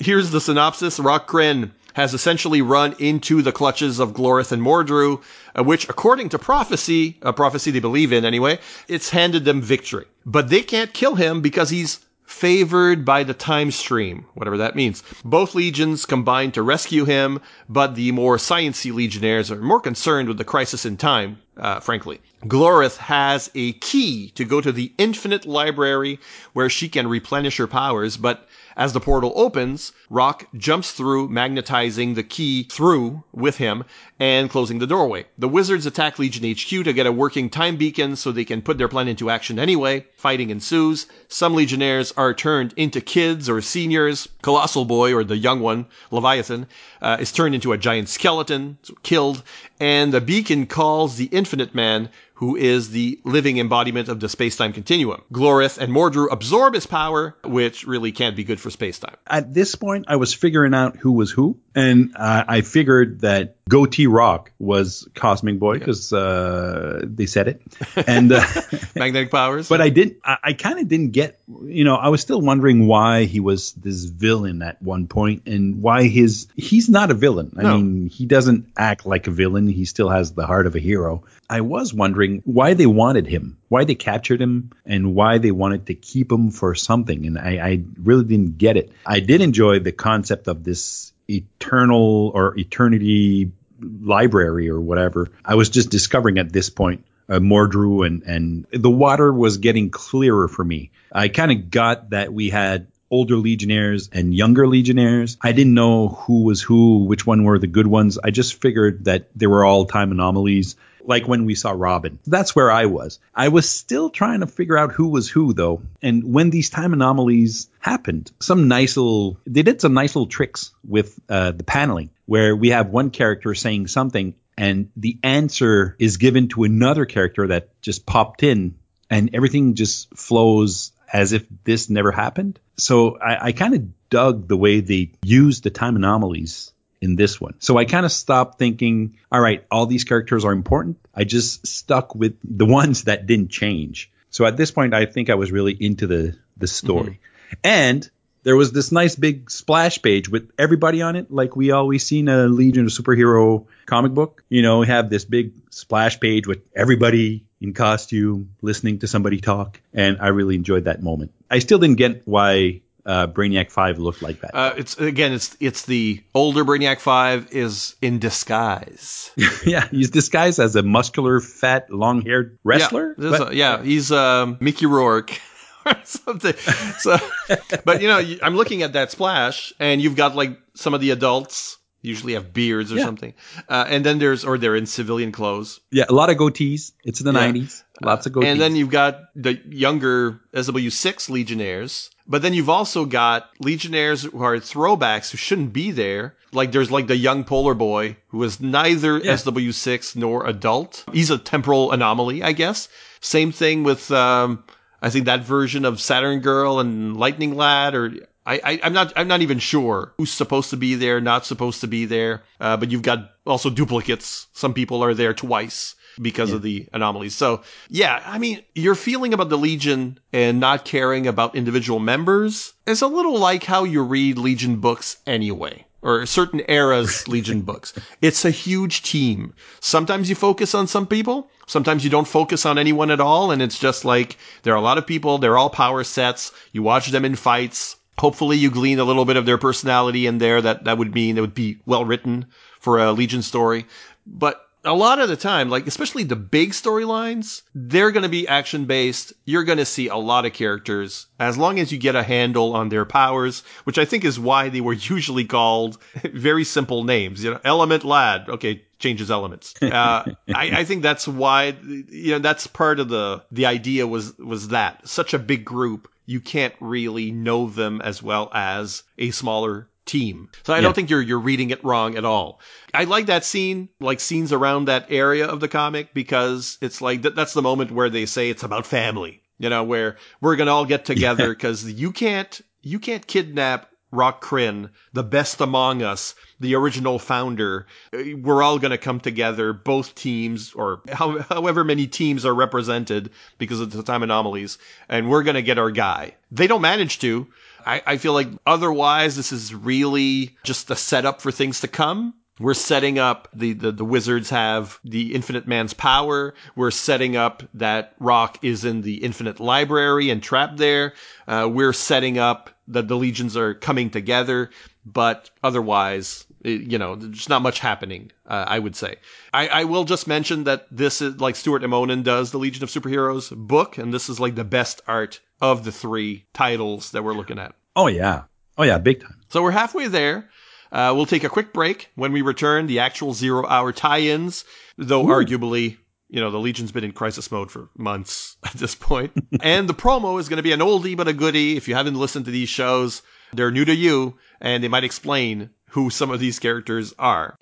S4: Here's the synopsis. Rokk Krinn has essentially run into the clutches of Glorith and Mordru, uh, which, according to prophecy, a prophecy they believe in anyway, it's handed them victory. But they can't kill him because he's favored by the time stream, whatever that means. Both legions combine to rescue him, but the more sciency legionnaires are more concerned with the crisis in time, uh, frankly. Glorith has a key to go to the infinite library where she can replenish her powers, but as the portal opens, Rokk jumps through, magnetizing the key through with him and closing the doorway. The wizards attack Legion HQ to get a working time beacon so they can put their plan into action anyway. Fighting ensues. Some legionnaires are turned into kids or seniors. Colossal Boy, or the young one, Leviathan, uh, is turned into a giant skeleton, killed. And the beacon calls the Infinite Man, who is the living embodiment of the space-time continuum. Glorith and Mordru absorb his power, which really can't be good for space-time.
S5: At this point, I was figuring out who was who, and uh, I figured that Goatee Rokk was Cosmic Boy because uh, they said it, and uh, [laughs]
S4: Magnetic powers.
S5: but I didn't. I, I kind of didn't get. You know, I was still wondering why he was this villain at one point, and why his he's not a villain. I
S4: No.
S5: mean, he doesn't act like a villain. He still has the heart of a hero. I was wondering why they wanted him, why they captured him, and why they wanted to keep him for something. And I, I really didn't get it. I did enjoy the concept of this eternal or eternity library or whatever. I was just discovering at this point uh, Mordru and and the water was getting clearer for me. I kind of got that we had older legionnaires and younger legionnaires. I didn't know who was who, which one were the good ones. I just figured that they were all time anomalies. Like when we saw Robin. That's where I was. I was still trying to figure out who was who though. And when these time anomalies happened, some nice little, they did some nice little tricks with uh, the paneling where we have one character saying something and the answer is given to another character that just popped in and everything just flows as if this never happened. So I, I kind of dug the way they used the time anomalies in this one. So I kind of stopped thinking, all right, all these characters are important. I just stuck with the ones that didn't change. So at this point, I think I was really into the the story. Mm-hmm. And there was this nice big splash page with everybody on it, like we always see in a Legion of Superhero comic book. You know, we have this big splash page with everybody in costume listening to somebody talk, and I really enjoyed that moment. I still didn't get why uh, Brainiac Five looked like that.
S4: Uh, it's again, it's it's the older Brainiac Five is in disguise. [laughs]
S5: yeah, he's disguised as a muscular, fat, long-haired wrestler.
S4: Yeah, but, a, yeah he's um, Mickey Rourke. [laughs] or something. So, [laughs] but you know, I'm looking at that splash, and you've got like some of the adults usually have beards or yeah. something, uh, and then there's or they're in civilian clothes.
S5: Yeah, a lot of goatees. It's in the yeah. '90s. Lots of goatees.
S4: And then you've got the younger SW6 Legionnaires, but then you've also got Legionnaires who are throwbacks who shouldn't be there. Like there's like the young polar boy who is neither yeah. SW6 nor adult. He's a temporal anomaly, I guess. Same thing with. Um, I think that version of Saturn Girl and Lightning Lad, or I, I am not I'm not even sure who's supposed to be there, not supposed to be there. Uh, but you've got also duplicates. Some people are there twice because yeah. of the anomalies. So yeah, I mean, your feeling about the Legion and not caring about individual members is a little like how you read Legion books anyway or certain eras [laughs] Legion books. It's a huge team. Sometimes you focus on some people, sometimes you don't focus on anyone at all, and it's just like there are a lot of people, they're all power sets, you watch them in fights. Hopefully you glean a little bit of their personality in there. That that would mean it would be well written for a Legion story. But a lot of the time, like especially the big storylines, they're going to be action based. You're going to see a lot of characters as long as you get a handle on their powers, which I think is why they were [laughs] usually called very simple names. You know, Element Lad. Okay, changes elements. [laughs] Uh, I, I, think that's why you know that's part of the the idea was was that such a big group you can't really know them as well as a smaller team. So I yeah. don't think you're you're reading it wrong at all. I like that scene, like scenes around that area of the comic because it's like th- that's the moment where they say it's about family. You know, where we're going to all get [laughs] together because you can't you can't kidnap Rokk Krinn, the best among us, the original founder. Eh, we're all going to come together, both teams, or how, however many teams are represented because of the time anomalies, and we're going to get our guy. They don't manage to. I, I feel like otherwise this is really just a setup for things to come. We're setting up the, the, the wizards have the infinite man's power. We're setting up that Rokk is in the infinite library and trapped there. Uh, we're setting up that the legions are coming together, but otherwise, it, you know, there's not much happening. Uh, I would say. I, I will just mention that this is like Stuart Immonen does the Legion of Superheroes book, and this is like the best art of the three titles that we're looking at.
S5: Oh yeah, oh yeah, big time.
S4: So we're halfway there. Uh, we'll take a quick break. When we return, the actual zero hour tie-ins, though Ooh. arguably, you know, the Legion's been in crisis mode for months [laughs] at this point. [laughs] and the promo is going to be an oldie but a goodie. If you haven't listened to these shows, they're new to you, and they might explain who some of these characters are.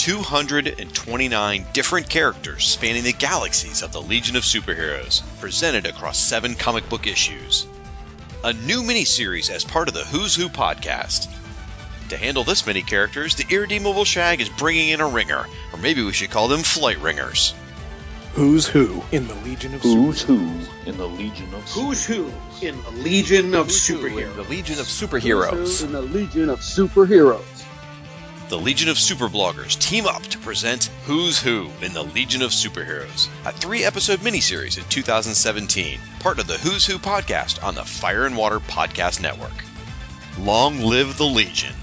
S3: 229 different characters spanning the galaxies of the Legion of Superheroes, presented across seven comic book issues. A new miniseries as part of the Who's Who podcast. To handle this many characters, the irredeemable Shag is bringing in a ringer, or maybe we should call them flight ringers.
S6: Who's who in the Legion of
S7: Who's who in the Legion of
S8: Who's who in the Legion of Superheroes?
S3: The Legion of Superheroes.
S7: In the Legion of Superheroes
S3: the Legion of Superbloggers team up to present Who's Who in the Legion of Superheroes, a three episode miniseries in 2017, part of the Who's Who podcast on the Fire and Water Podcast Network. Long live the Legion!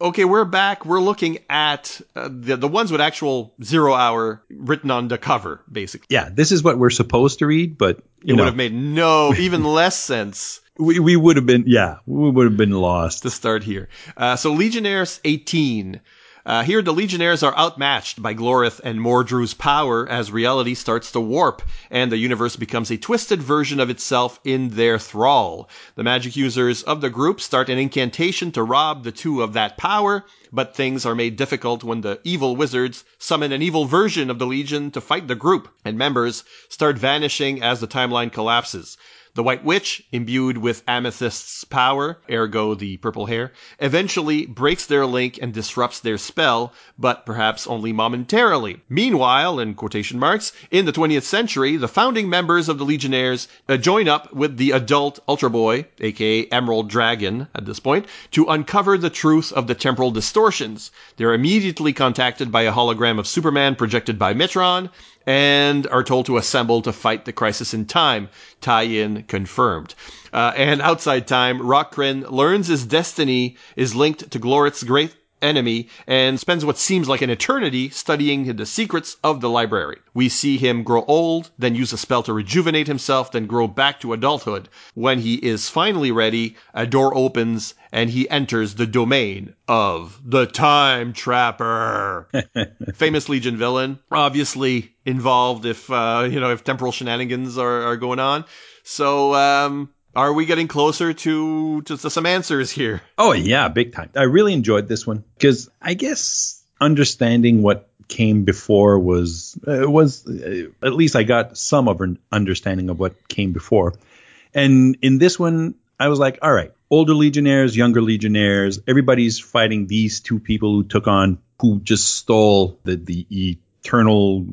S4: Okay, we're back. We're looking at uh, the the ones with actual zero hour written on the cover, basically.
S5: Yeah, this is what we're supposed to read, but
S4: it would have made no [laughs] even less sense.
S5: We, we would have been yeah we would have been lost
S4: to start here. Uh, so Legionnaires 18. Uh, here, the Legionnaires are outmatched by Glorith and Mordru's power as reality starts to warp, and the universe becomes a twisted version of itself in their thrall. The magic users of the group start an incantation to rob the two of that power, but things are made difficult when the evil wizards summon an evil version of the Legion to fight the group, and members start vanishing as the timeline collapses. The White Witch, imbued with Amethyst's power, ergo the purple hair, eventually breaks their link and disrupts their spell, but perhaps only momentarily. Meanwhile, in quotation marks, in the 20th century, the founding members of the Legionnaires uh, join up with the adult Ultra Boy, aka Emerald Dragon at this point, to uncover the truth of the temporal distortions. They're immediately contacted by a hologram of Superman projected by Metron, and are told to assemble to fight the crisis in time. Tie-in confirmed. Uh, and outside time, Rokk Krinn learns his destiny is linked to Glorith's great enemy and spends what seems like an eternity studying the secrets of the library. We see him grow old, then use a spell to rejuvenate himself, then grow back to adulthood. When he is finally ready, a door opens and he enters the domain of the Time Trapper. [laughs] Famous Legion villain, obviously involved if, uh, you know, if temporal shenanigans are, are going on. So, um, are we getting closer to, to, some answers here?
S5: Oh yeah, big time. I really enjoyed this one because I guess understanding what came before was uh, was uh, at least I got some of an understanding of what came before. And in this one, I was like, all right, older legionnaires, younger legionnaires, everybody's fighting these two people who took on who just stole the the eternal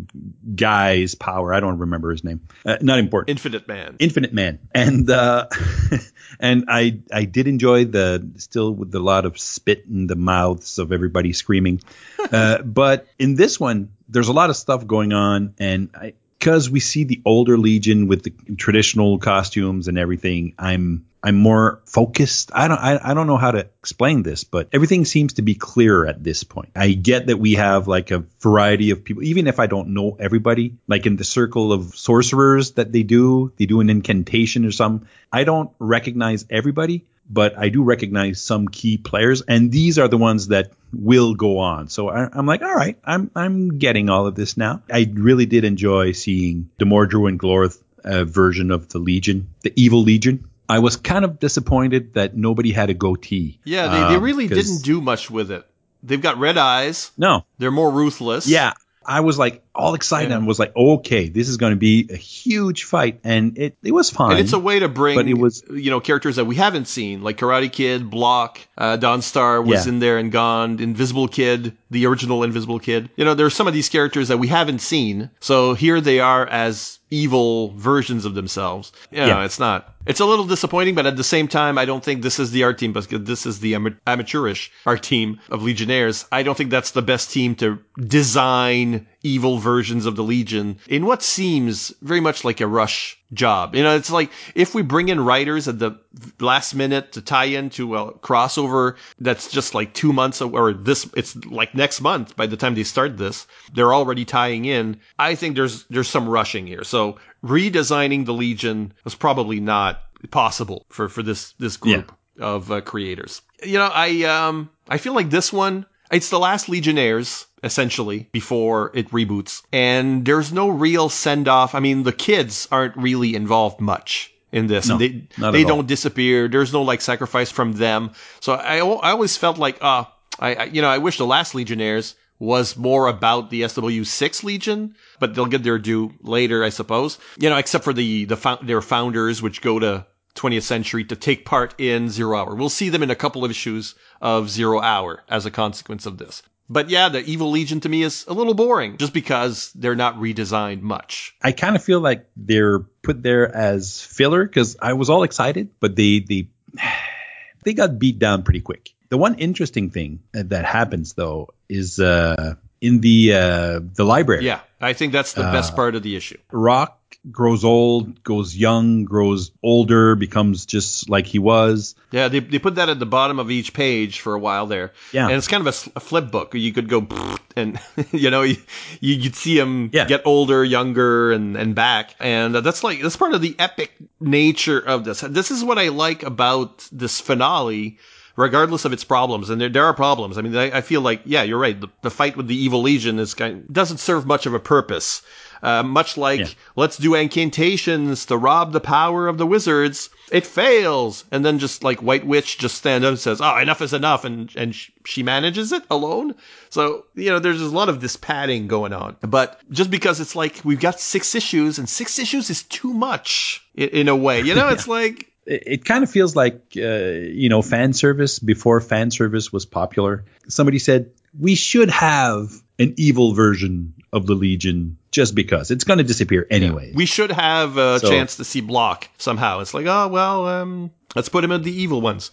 S5: guy's power. I don't remember his name. Uh, not important.
S4: Infinite Man.
S5: Infinite Man. And uh, [laughs] and I I did enjoy the still with a lot of spit in the mouths of everybody screaming. [laughs] uh, but in this one, there's a lot of stuff going on, and I because we see the older Legion with the traditional costumes and everything, I'm I'm more focused. I don't I, I don't know how to explain this, but everything seems to be clearer at this point. I get that we have like a variety of people, even if I don't know everybody, like in the circle of sorcerers that they do, they do an incantation or something. I don't recognize everybody, but I do recognize some key players, and these are the ones that will go on. So I, am like, all right, I'm I'm getting all of this now. I really did enjoy seeing the Mordru and Glorith uh, version of the Legion, the Evil Legion. I was kind of disappointed that nobody had a goatee.
S4: Yeah, they, they really um, didn't do much with it. They've got red eyes.
S5: No,
S4: they're more ruthless.
S5: Yeah, I was like all excited yeah. and was like, okay, this is going to be a huge fight, and it it was fine.
S4: And it's a way to bring, but it was you know characters that we haven't seen, like Karate Kid, Block, uh, Star was yeah. in there and gone, Invisible Kid, the original Invisible Kid. You know, there's some of these characters that we haven't seen, so here they are as evil versions of themselves. You know, yeah, it's not. It's a little disappointing, but at the same time, I don't think this is the art team, because this is the amateurish art team of Legionnaires. I don't think that's the best team to design evil versions of the Legion in what seems very much like a rush job. You know, it's like if we bring in writers at the last minute to tie into a crossover that's just like two months or this, it's like next month by the time they start this, they're already tying in. I think there's, there's some rushing here. So redesigning the Legion was probably not possible for, for this, this group yeah. of uh, creators. You know, I, um, I feel like this one, it's the last Legionnaires essentially before it reboots. And there's no real send off. I mean, the kids aren't really involved much in this.
S5: No,
S4: they they don't disappear. There's no like sacrifice from them. So I, I always felt like, uh, I, I, you know, I wish the last Legionnaires was more about the SW6 Legion, but they'll get their due later, I suppose. You know, except for the, the, their founders, which go to 20th century to take part in Zero Hour. We'll see them in a couple of issues of Zero Hour as a consequence of this. But yeah, the Evil Legion to me is a little boring just because they're not redesigned much.
S5: I kind of feel like they're put there as filler because I was all excited, but they they [sighs] they got beat down pretty quick. The one interesting thing that happens though is uh, in the uh, the library.
S4: Yeah, I think that's the best uh, part of the issue.
S5: Rokk grows old, goes young, grows older, becomes just like he was.
S4: Yeah, they, they put that at the bottom of each page for a while there.
S5: Yeah.
S4: And it's kind of a flip book. You could go [laughs] and, [laughs] you know, you, you'd see him
S5: Yeah.
S4: get older, younger, and, and back. And uh, that's like, that's part of the epic nature of this. This is what I like about this finale. Regardless of its problems, and there, there are problems. I mean, I, I feel like, yeah, you're right. The, the fight with the evil legion is kind doesn't serve much of a purpose. Uh, much like,
S5: Yeah.
S4: let's do incantations to rob the power of the wizards. It fails. And then just like White Witch just stands up and says, oh, enough is enough. And, and sh- she manages it alone. So, you know, there's a lot of this padding going on. But just because it's like we've got six issues and six issues is too much in, in a way, you know, [laughs] it's like,
S5: it, kind of feels like uh, you know fan service before fan service was popular. Somebody said we should have an evil version of the Legion just because it's going to disappear anyway.
S4: We should have a
S5: So-
S4: chance to see Block somehow. It's like, oh well, um, let's put him in the evil ones.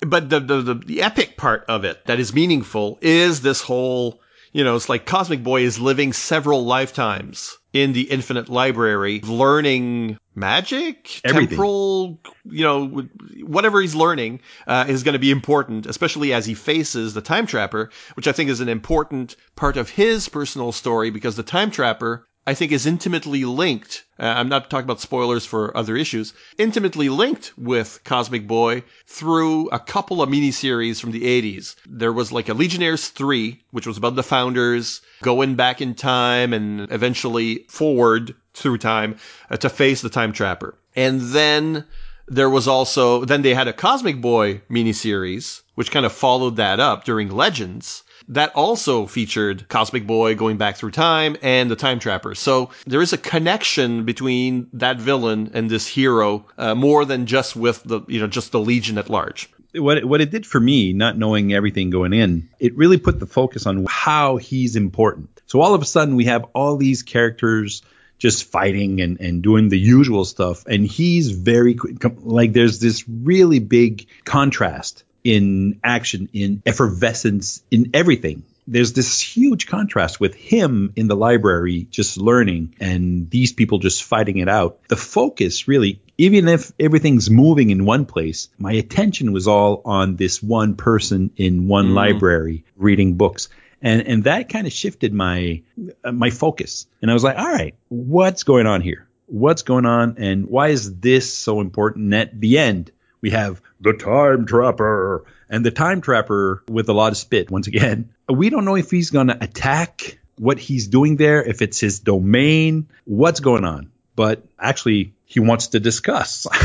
S4: But the, the the the epic part of it that is meaningful is this whole, you know, it's like Cosmic Boy is living several lifetimes in the Infinite Library, learning magic,
S5: Everything.
S4: temporal, you know, whatever he's learning uh, is going to be important, especially as he faces the Time Trapper, which I think is an important part of his personal story because the Time Trapper I think is intimately linked. Uh, I'm not talking about spoilers for other issues. Intimately linked with Cosmic Boy through a couple of miniseries from the 80s. There was like a Legionnaires 3, which was about the founders going back in time and eventually forward through time uh, to face the Time Trapper. And then there was also, then they had a Cosmic Boy miniseries, which kind of followed that up during Legends. That also featured Cosmic Boy going back through time and the Time Trapper. So there is a connection between that villain and this hero, uh, more than just with the, you know, just the Legion at large.
S5: what it, what it did for me, not knowing everything going in, it really put the focus on how he's important. So all of a sudden we have all these characters just fighting and, and doing the usual stuff, and he's very like there's this really big contrast in action, in effervescence, in everything. There's this huge contrast with him in the library just learning and these people just fighting it out. The focus really, even if everything's moving in one place, my attention was all on this one person in one library reading books. And, and that kind of shifted my, uh, my focus. And I was like, all right, what's going on here? What's going on? And why is this so important? At the end, we have the time trapper and the time trapper with a lot of spit once again. We don't know if he's going to attack what he's doing there if it's his domain what's going on. But actually he wants to discuss. [laughs]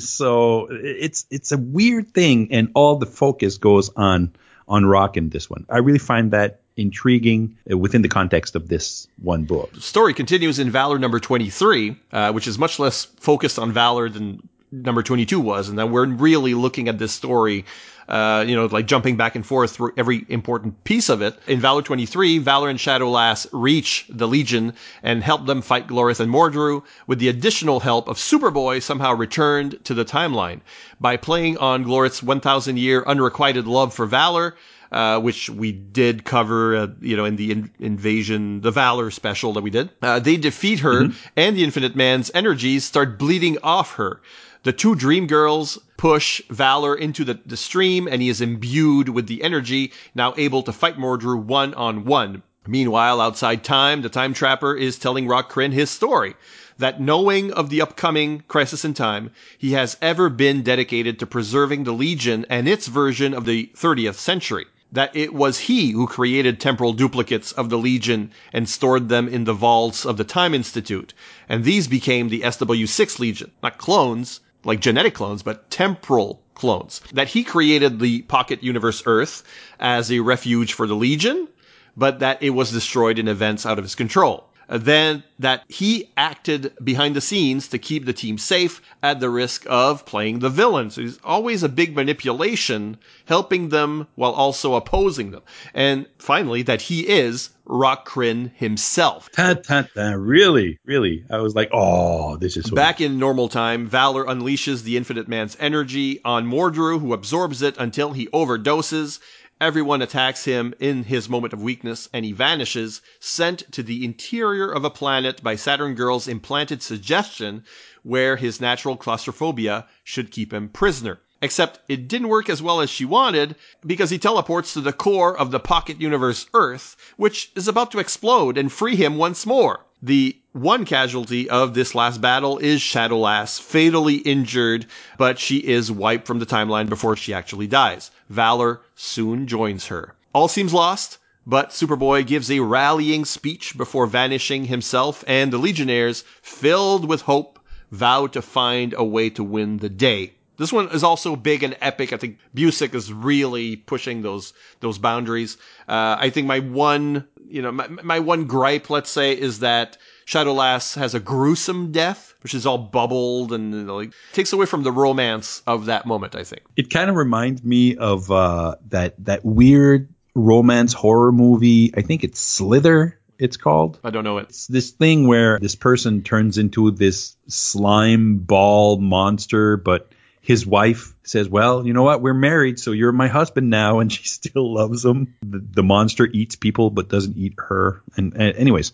S5: So it's it's a weird thing and all the focus goes on on Rokk in this one. I really find that intriguing uh, within the context of this one book.
S4: The story continues in Valor number 23, uh, which is much less focused on Valor than number 22 was. And then we're really looking at this story, uh, you know, like jumping back and forth through every important piece of it. In Valor 23, Valor and Shadowlass reach the Legion and help them fight Glorith and Mordru with the additional help of Superboy somehow returned to the timeline. By playing on Glorith's 1000 year unrequited love for Valor, uh, which we did cover, uh, you know, in the in- invasion, the Valor special that we did. Uh, they defeat her, and the Infinite Man's energies start bleeding off her. The two Dream Girls push Valor into the, the stream, and he is imbued with the energy, now able to fight Mordru one on one. Meanwhile, outside time, the Time Trapper is telling Rokk Krinn his story. That knowing of the upcoming crisis in time, he has ever been dedicated to preserving the Legion and its version of the 30th century. That it was he who created temporal duplicates of the Legion and stored them in the vaults of the Time Institute. And these became the SW6 Legion. Not clones, like genetic clones, but temporal clones. That he created the Pocket Universe Earth as a refuge for the Legion, but that it was destroyed in events out of his control. Uh, Then that he acted behind the scenes to keep the team safe at the risk of playing the villain. So he's always a big manipulation, helping them while also opposing them. And finally, that he is Rokk Krinn himself.
S5: ta, ta, ta, really really i was like oh this is
S4: Back in normal time, Valor unleashes the Infinite Man's energy on Mordru, who absorbs it until he overdoses Everyone attacks him in his moment of weakness and he vanishes, sent to the interior of a planet by Saturn Girl's implanted suggestion where his natural claustrophobia should keep him prisoner. Except it didn't work as well as she wanted because he teleports to the core of the pocket universe Earth, which is about to explode and free him once more. The one casualty of this last battle is Shadowlass, fatally injured, but she is wiped from the timeline before she actually dies. Valor soon joins her. All seems lost, but Superboy gives a rallying speech before vanishing himself, and the Legionnaires, filled with hope, vow to find a way to win the day. This one is also big and epic. I think Busick is really pushing those those boundaries. Uh, I think my one, you know, my, my one gripe, let's say, is that Shadowlass has a gruesome death, which is all bubbled and you know, like takes away from the romance of that moment. I think
S5: It kind of reminds me of uh, that that weird romance horror movie. I think it's Slither. It's called.
S4: I don't know it.
S5: It's this thing where this person turns into this slime ball monster, but his wife says, "Well, you know what? We're married, so you're my husband now," and she [laughs] still loves him. The, the monster eats people, but doesn't eat her. And, and anyways,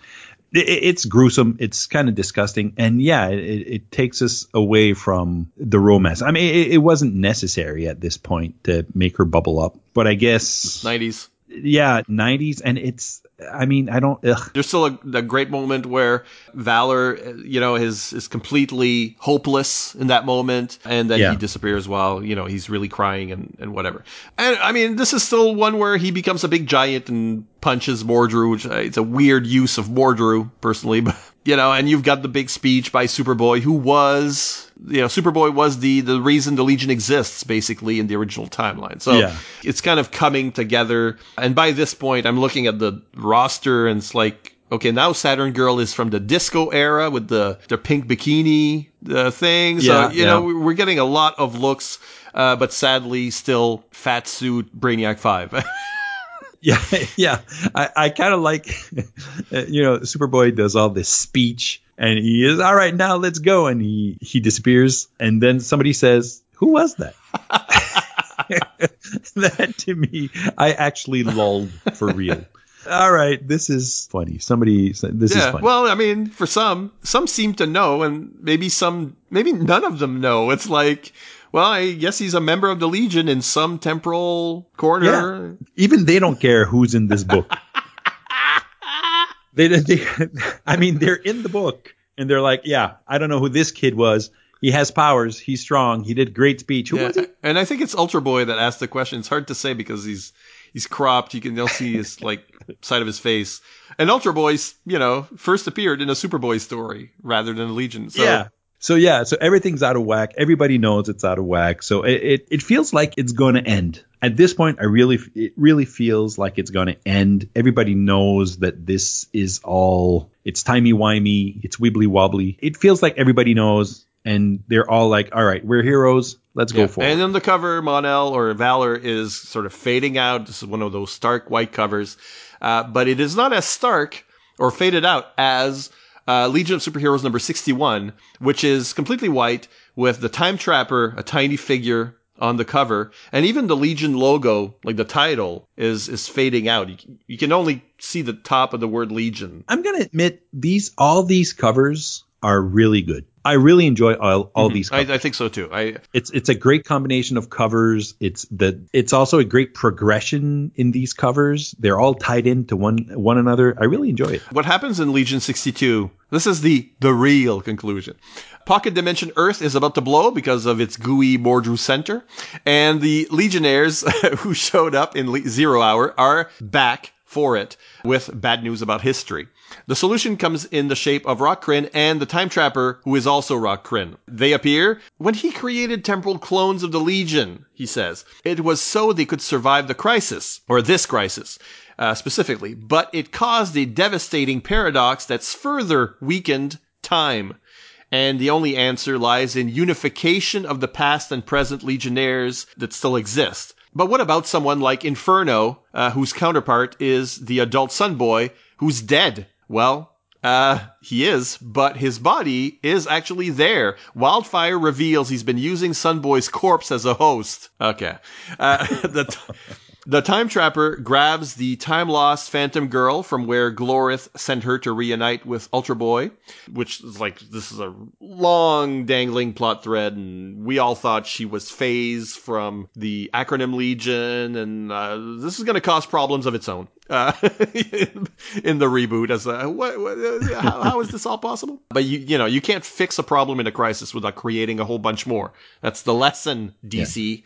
S5: it, it's gruesome. It's kind of disgusting, and yeah, it, it takes us away from the romance. I mean, it, it wasn't necessary at this point to make her bubble up, but I guess
S4: 90s.
S5: Yeah, 90s, and it's. I mean, I don't. Ugh.
S4: There's still a, a great moment where Valor, you know, is is completely hopeless in that moment, and then
S5: Yeah.
S4: he disappears while you know he's really crying and, and whatever. And I mean, this is still one where he becomes a big giant and punches Mordru, which uh, it's a weird use of Mordru personally, [laughs] but you know, and you've got the big speech by Superboy, who was. You know, Superboy was the the reason the Legion exists, basically, in the original timeline. So
S5: Yeah.
S4: it's kind of coming together. And by this point, I'm looking at the roster and it's like, okay, now Saturn Girl is from the disco era with the, the pink bikini uh, thing. So,
S5: Yeah,
S4: you know,
S5: yeah.
S4: we- we're getting a lot of looks, uh, but sadly still fat suit Brainiac 5. [laughs] [laughs]
S5: Yeah, yeah. I, I kind of like, [laughs] you know, Superboy does all this speech and he is, all right, now let's go. And he, he disappears. And then somebody says, who was that? [laughs] that to me, I actually lulled for real. All right, this is funny. Somebody, this is
S4: yeah.
S5: funny.
S4: Well, I mean, for some, some seem to know and maybe some, maybe none of them know. It's like, well, I guess he's a member of the Legion in some temporal corner. Yeah.
S5: Even they don't care who's in this book. They, they, [laughs] I mean, they're in the book and they're like, yeah, I don't know who this kid was. He has powers. He's strong. He did great speech. Who
S4: Yeah,
S5: was he?
S4: And I think it's Ultra Boy that asked the question. It's hard to say because he's he's cropped. You can they'll see his [laughs] like side of his face. And Ultra Boy's, you know, first appeared in a Superboy story rather than a Legion. So
S5: yeah. So yeah, so everything's out of whack. Everybody knows it's out of whack. So it, it, it feels like it's going to end. At this point, I really it really feels like it's going to end. Everybody knows that this is all it's timey wimey, it's wibbly wobbly. It feels like everybody knows, and they're all like, "All right, we're heroes. Let's
S4: Yeah.
S5: go for it."
S4: And
S5: it."
S4: on the cover, Mon-El or Valor is sort of fading out. This is one of those stark white covers. Uh, but it is not as stark or faded out as uh, Legion of Superheroes number 61, which is completely white with the Time Trapper, a tiny figure on the cover, and even the Legion logo, like the title, is is fading out. You, you can only see the top of the word Legion.
S5: I'm gonna admit these all these covers are really good. I really enjoy all, all mm-hmm. these
S4: I. I think so too. I
S5: it's it's a great combination of covers. It's the it's also a great progression in these covers. They're all tied into one one another. I really enjoy it.
S4: What happens in Legion 62? This is the the real conclusion. Pocket Dimension Earth is about to blow because of its gooey Mordru center, and the Legionnaires [laughs] who showed up in Le- Zero Hour are back for it with bad news about history. The solution comes in the shape of Rokk Krinn and the Time Trapper, who is also Rokk Krinn. They appear when he created temporal clones of the Legion, he says. It was so they could survive the crisis, or this crisis uh, specifically, but it caused a devastating paradox that's further weakened time. And the only answer lies in unification of the past and present legionnaires that still exist. But what about someone like Inferno, uh, whose counterpart is the adult Sun Boy, who's dead? Well, uh, he is, but his body is actually there. Wildfire reveals he's been using Sunboy's corpse as a host. Okay. Uh, [laughs] the, t- The time trapper grabs the time lost Phantom Girl from where Glorith sent her to reunite with Ultra Boy, which is like this is a long dangling plot thread, and we all thought she was Phase from the acronym Legion, and uh, this is going to cause problems of its own uh, [laughs] in the reboot. As a, what, what, uh, how, how is this all possible? But you you know you can't fix a problem in a crisis without creating a whole bunch more. That's the lesson, DC.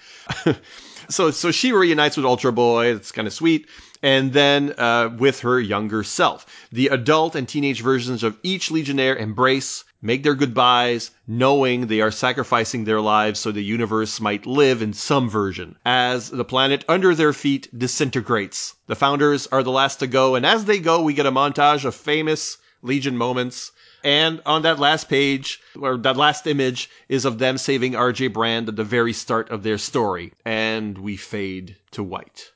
S4: Yeah. [laughs] so so she reunites with Ultra Boy. It's kind of sweet. And then uh, with her younger self, the adult and teenage versions of each Legionnaire embrace, make their goodbyes, knowing they are sacrificing their lives so the universe might live in some version. As the planet under their feet disintegrates, the founders are the last to go, and as they go, we get a montage of famous Legion moments. And on that last page, or that last image, is of them saving RJ Brande at the very start of their story. And we fade to white.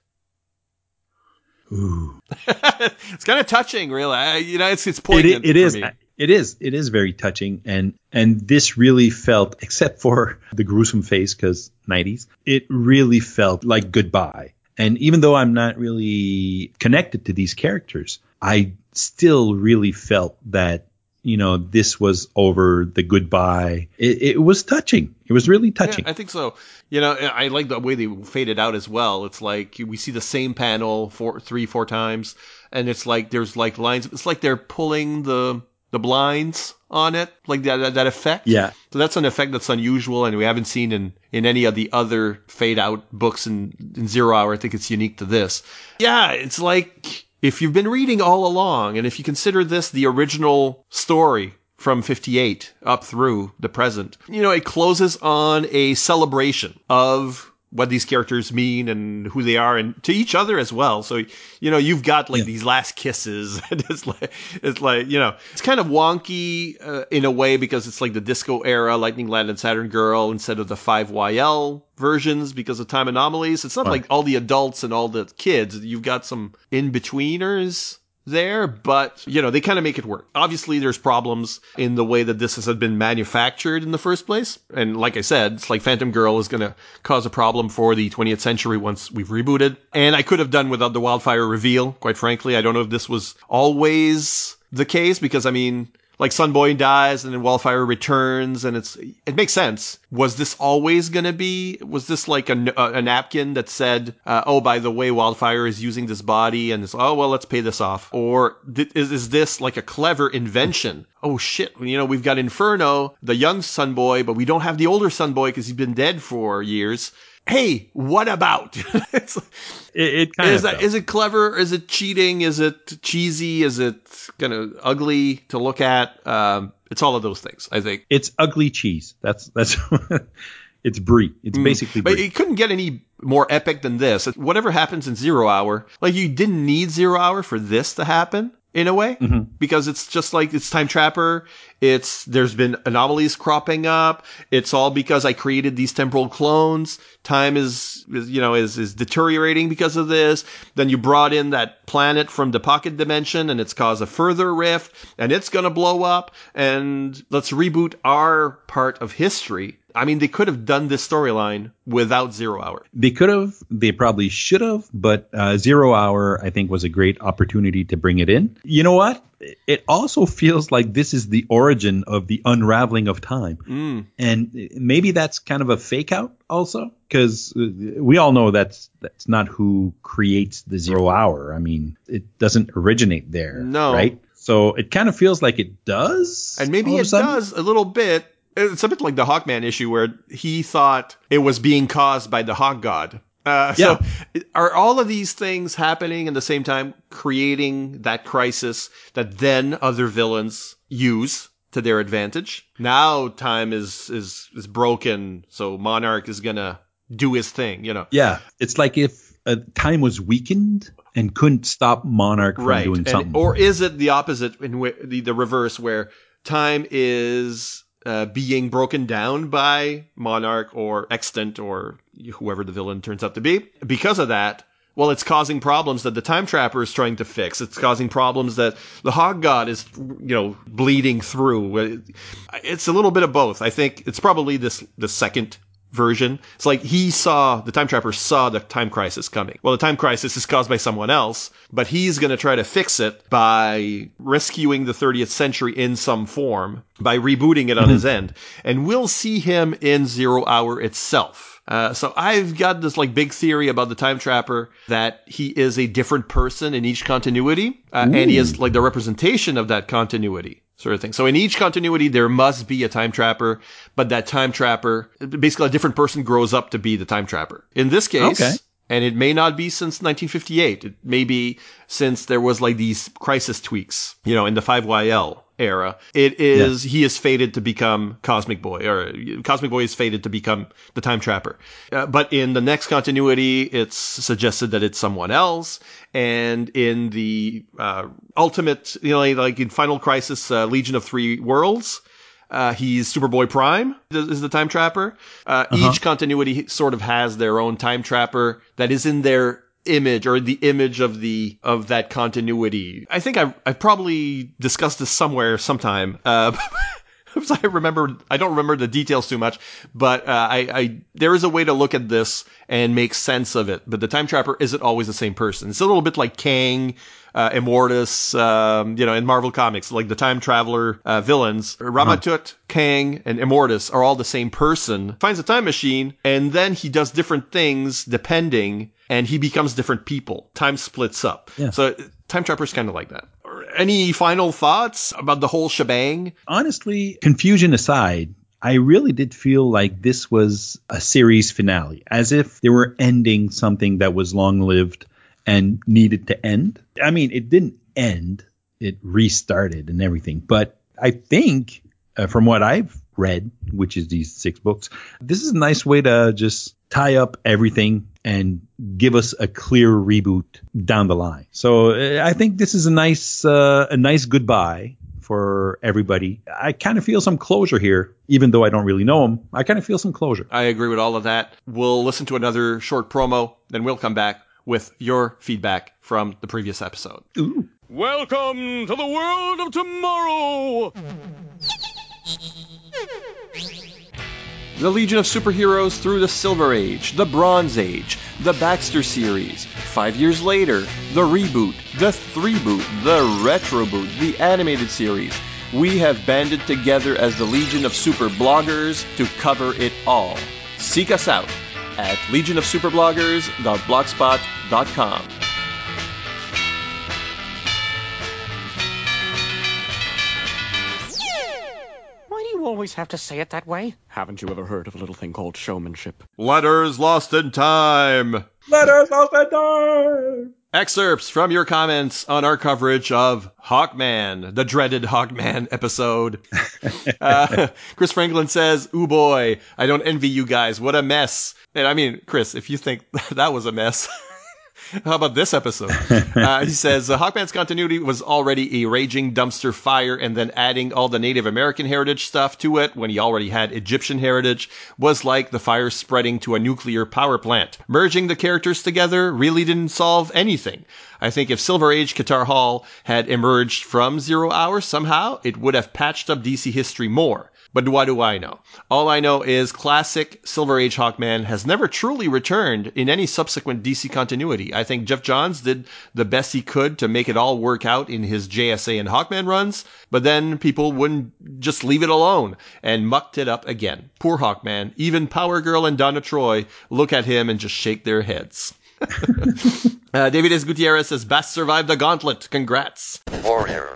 S5: Ooh. [laughs]
S4: it's kind of touching, really. I, you know, it's it's poignant.
S5: It, it is.
S4: Me.
S5: It is. It is very touching, and and this really felt, except for the gruesome face, because '90s, it really felt like goodbye. And even though I'm not really connected to these characters, I still really felt that you know, this was over the goodbye. It, it was touching. It was really touching.
S4: Yeah, I think so. You know, I like the way they faded out as well. It's like we see the same panel four, three, four times, and it's like there's like lines. It's like they're pulling the the blinds on it, like that, that, that effect.
S5: Yeah.
S4: So that's an effect that's unusual, and we haven't seen in in any of the other fade out books in, in Zero Hour. I think it's unique to this. Yeah, it's like if you've been reading all along, and if you consider this the original story from 58 up through the present, you know, it closes on a celebration of what these characters mean and who they are and to each other as well. So, you know, you've got like yeah. these last kisses. [laughs] it's like, it's like, you know, it's kind of wonky uh, in a way because it's like the disco era Lightning Lad and Saturn Girl instead of the 5YL versions because of time anomalies. It's not right. like all the adults and all the kids. You've got some in betweeners there, but you know, they kind of make it work. Obviously, there's problems in the way that this has been manufactured in the first place. And like I said, it's like Phantom Girl is going to cause a problem for the 20th century once we've rebooted. And I could have done without the wildfire reveal, quite frankly. I don't know if this was always the case because I mean, like Sunboy dies and then Wildfire returns and it's it makes sense. Was this always going to be was this like a, a napkin that said uh, oh by the way Wildfire is using this body and it's oh well let's pay this off or th- is is this like a clever invention? Oh shit, you know we've got Inferno, the young Sun Boy, but we don't have the older Sun Boy because he's been dead for years hey, what about? [laughs]
S5: it, it kind
S4: is that, is it clever? Is it cheating? Is it cheesy? Is it kind of ugly to look at? Um, it's all of those things. I think
S5: it's ugly cheese. That's that's [laughs] it's brie. It's mm. basically brie.
S4: But it couldn't get any more epic than this. Whatever happens in Zero Hour, like you didn't need Zero Hour for this to happen in a way
S5: mm-hmm.
S4: because it's just like it's time trapper. It's there's been anomalies cropping up. It's all because i created these temporal clones. Time is, is you know is is deteriorating because of this. Then you brought in that planet from the pocket dimension and it's caused a further rift and it's going to blow up. And let's reboot our part of history I mean, they could have done this storyline without Zero Hour.
S5: They could have. They probably should have. But uh, Zero Hour, I think, was a great opportunity to bring it in. You know what? It also feels like this is the origin of the unraveling of time,
S4: mm.
S5: and maybe that's kind of a fake out also, because uh, we all know that's that's not who creates the Zero Hour. I mean, it doesn't originate there,
S4: no.
S5: right? So it kind of feels like it does,
S4: and maybe it does a little bit it's a bit like the Hawkman issue where he thought it was being caused by the Hawk God. Uh,
S5: yeah.
S4: So are all of these things happening in the same time, creating that crisis that then other villains use to their advantage? Now time is is is broken, so Monarch is gonna do his thing. You know.
S5: Yeah, it's like if uh, time was weakened and couldn't stop Monarch from
S4: right.
S5: doing
S4: and,
S5: something.
S4: Or is it the opposite in the, the reverse where time is uh, being broken down by Monarch or Extant or whoever the villain turns out to be. Because of that, well, it's causing problems that the Time Trapper is trying to fix. It's causing problems that the Hawk God is, you know, bleeding through. It's a little bit of both. I think it's probably this the second version. It's like he saw, the time trapper saw the time crisis coming. Well, the time crisis is caused by someone else, but he's going to try to fix it by rescuing the 30th century in some form, by rebooting it on his mm-hmm. end. And we'll see him in Zero Hour itself. Uh, so I've got this like big theory about the time trapper that he is a different person in each continuity, uh, and he is like the representation of that continuity sort of thing. So in each continuity, there must be a time trapper, but that time trapper, basically a different person grows up to be the time trapper. In this case,
S5: Okay.
S4: and it may not be since 1958. It may be since there was like these crisis tweaks, you know, in the 5YL era. It is, he is fated to become Cosmic Boy, or Cosmic Boy is fated to become the Time Trapper. Uh, but in the next continuity, it's suggested that it's someone else. And in the, uh, ultimate, you know, like in Final Crisis, uh, Legion of Three Worlds, uh, he's Superboy Prime is the time trapper. Uh, Each continuity sort of has their own time trapper that is in their image or the image of the of that continuity. I think I I probably discussed this somewhere sometime. Uh, [laughs] I remember I don't remember the details too much, but uh, I, I there is a way to look at this and make sense of it. But the time trapper isn't always the same person. It's a little bit like Kang, uh, Immortus, um, you know, in Marvel Comics, like the time traveler uh, villains, Ramatut, Kang, and Immortus are all the same person. Finds a time machine, and then he does different things depending, and he becomes different people. Time splits up.
S5: Yeah.
S4: So time trapper's kind of like that. Any final thoughts about the whole shebang?
S5: honestly, confusion aside, I really did feel like this was a series finale, as if they were ending something that was long lived and needed to end. I mean, it didn't end, it restarted and everything. But I think, uh, from what I've read, which is these six books, this is a nice way to just tie up everything and give us a clear reboot down the line. So uh, I think this is a nice, uh, a nice goodbye for everybody. I kind of feel some closure here, even though I don't really know him. I kind of feel some closure.
S4: I agree with all of that. We'll listen to another short promo, then we'll come back with your feedback from the previous episode.
S9: Welcome to the world of tomorrow!
S4: The Legion of Superheroes through the Silver Age, the Bronze Age, the Baxter series. Five years later, the reboot, the three boot, the retro boot, the animated series. We have banded together as the Legion of Super Bloggers to cover it all. Seek us out at legionofsuperbloggers.blogspot.com.
S8: you always have to say it that way? Haven't you ever heard of a little thing called showmanship?
S4: Letters lost in time.
S5: Letters off the door.
S4: Excerpts from your comments on our coverage of Hawkman, the dreaded Hawkman episode. [laughs] uh, Chris Franklin says, Ooh boy, I don't envy you guys. What a mess. And I mean, Chris, if you think [laughs] that was a mess, [laughs] how about this episode? [laughs] Uh, he says, uh, Hawkman's continuity was already a raging dumpster fire, and then adding all the Native American heritage stuff to it when he already had Egyptian heritage was like the fire spreading to a nuclear power plant. Merging the characters together really didn't solve anything. I think if Silver Age Katar Hol had emerged from Zero Hour somehow, it would have patched up DC history more. But what do I know? All I know is classic Silver Age Hawkman has never truly returned in any subsequent DC continuity. I think Geoff Johns did the best he could to make it all work out in his JSA and Hawkman runs, but then people wouldn't just leave it alone and mucked it up again. Poor Hawkman. Even Power Girl and Donna Troy look at him and just shake their heads. [laughs] uh, David S. Gutierrez says, Bass survived the gauntlet. Congrats.
S10: Warrior,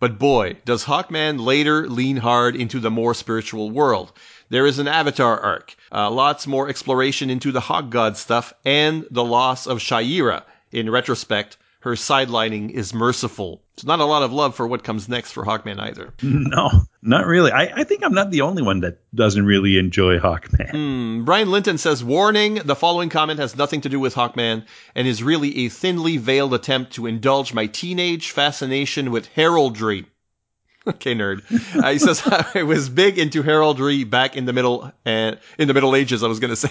S4: But boy, does Hawkman later lean hard into the more spiritual world. There is an Avatar arc, uh, lots more exploration into the Hawk God stuff, and the loss of Shayera. In retrospect, her sidelining is merciful. It's not a lot of love for what comes next for Hawkman either. [laughs]
S5: No, not really. I, I think I'm not the only one that doesn't really enjoy Hawkman.
S4: Hmm, Brian Linton says, warning, the following comment has nothing to do with Hawkman and is really a thinly veiled attempt to indulge my teenage fascination with heraldry. [laughs] Okay, nerd. Uh, he says [laughs] I was big into heraldry back in the middle and in the Middle Ages. I was going [laughs] to say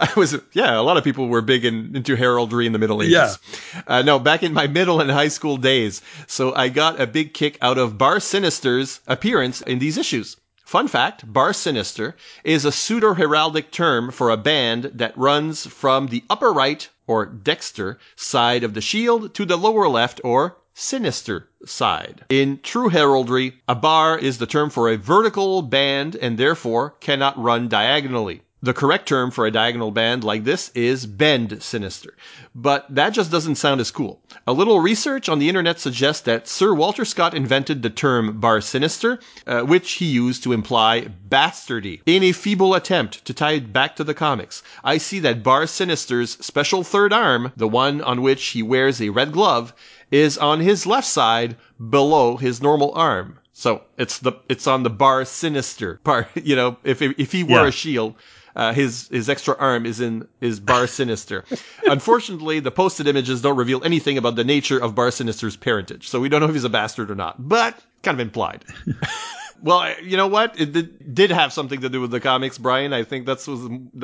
S4: I was. Yeah, a lot of people were big in, into heraldry in the Middle Ages.
S5: Yeah.
S4: Uh, no, back in my middle and high school days. So I got a big kick out of Bar Sinister's appearance in these issues. Fun fact Bar Sinister is a pseudo heraldic term for a band that runs from the upper right or dexter side of the shield to the lower left or sinister side. In true heraldry, a bar is the term for a vertical band and therefore cannot run diagonally. The correct term for a diagonal band like this is bend sinister. But that just doesn't sound as cool. A little research on the internet suggests that Sir Walter Scott invented the term bar sinister, uh, which he used to imply bastardy. In a feeble attempt to tie it back to the comics, I see that bar sinister's special third arm, the one on which he wears a red glove, is on his left side below his normal arm. So it's the it's on the bar sinister [laughs] part. You know, if if he wore
S5: Yeah.
S4: a shield, uh, his his extra arm is in is Bar Sinister. Unfortunately, the posted images don't reveal anything about the nature of Bar Sinister's parentage, so we don't know if he's a bastard or not. But kind of implied. [laughs] well, you know what? It did, have something to do with the comics, Brian. I think that's was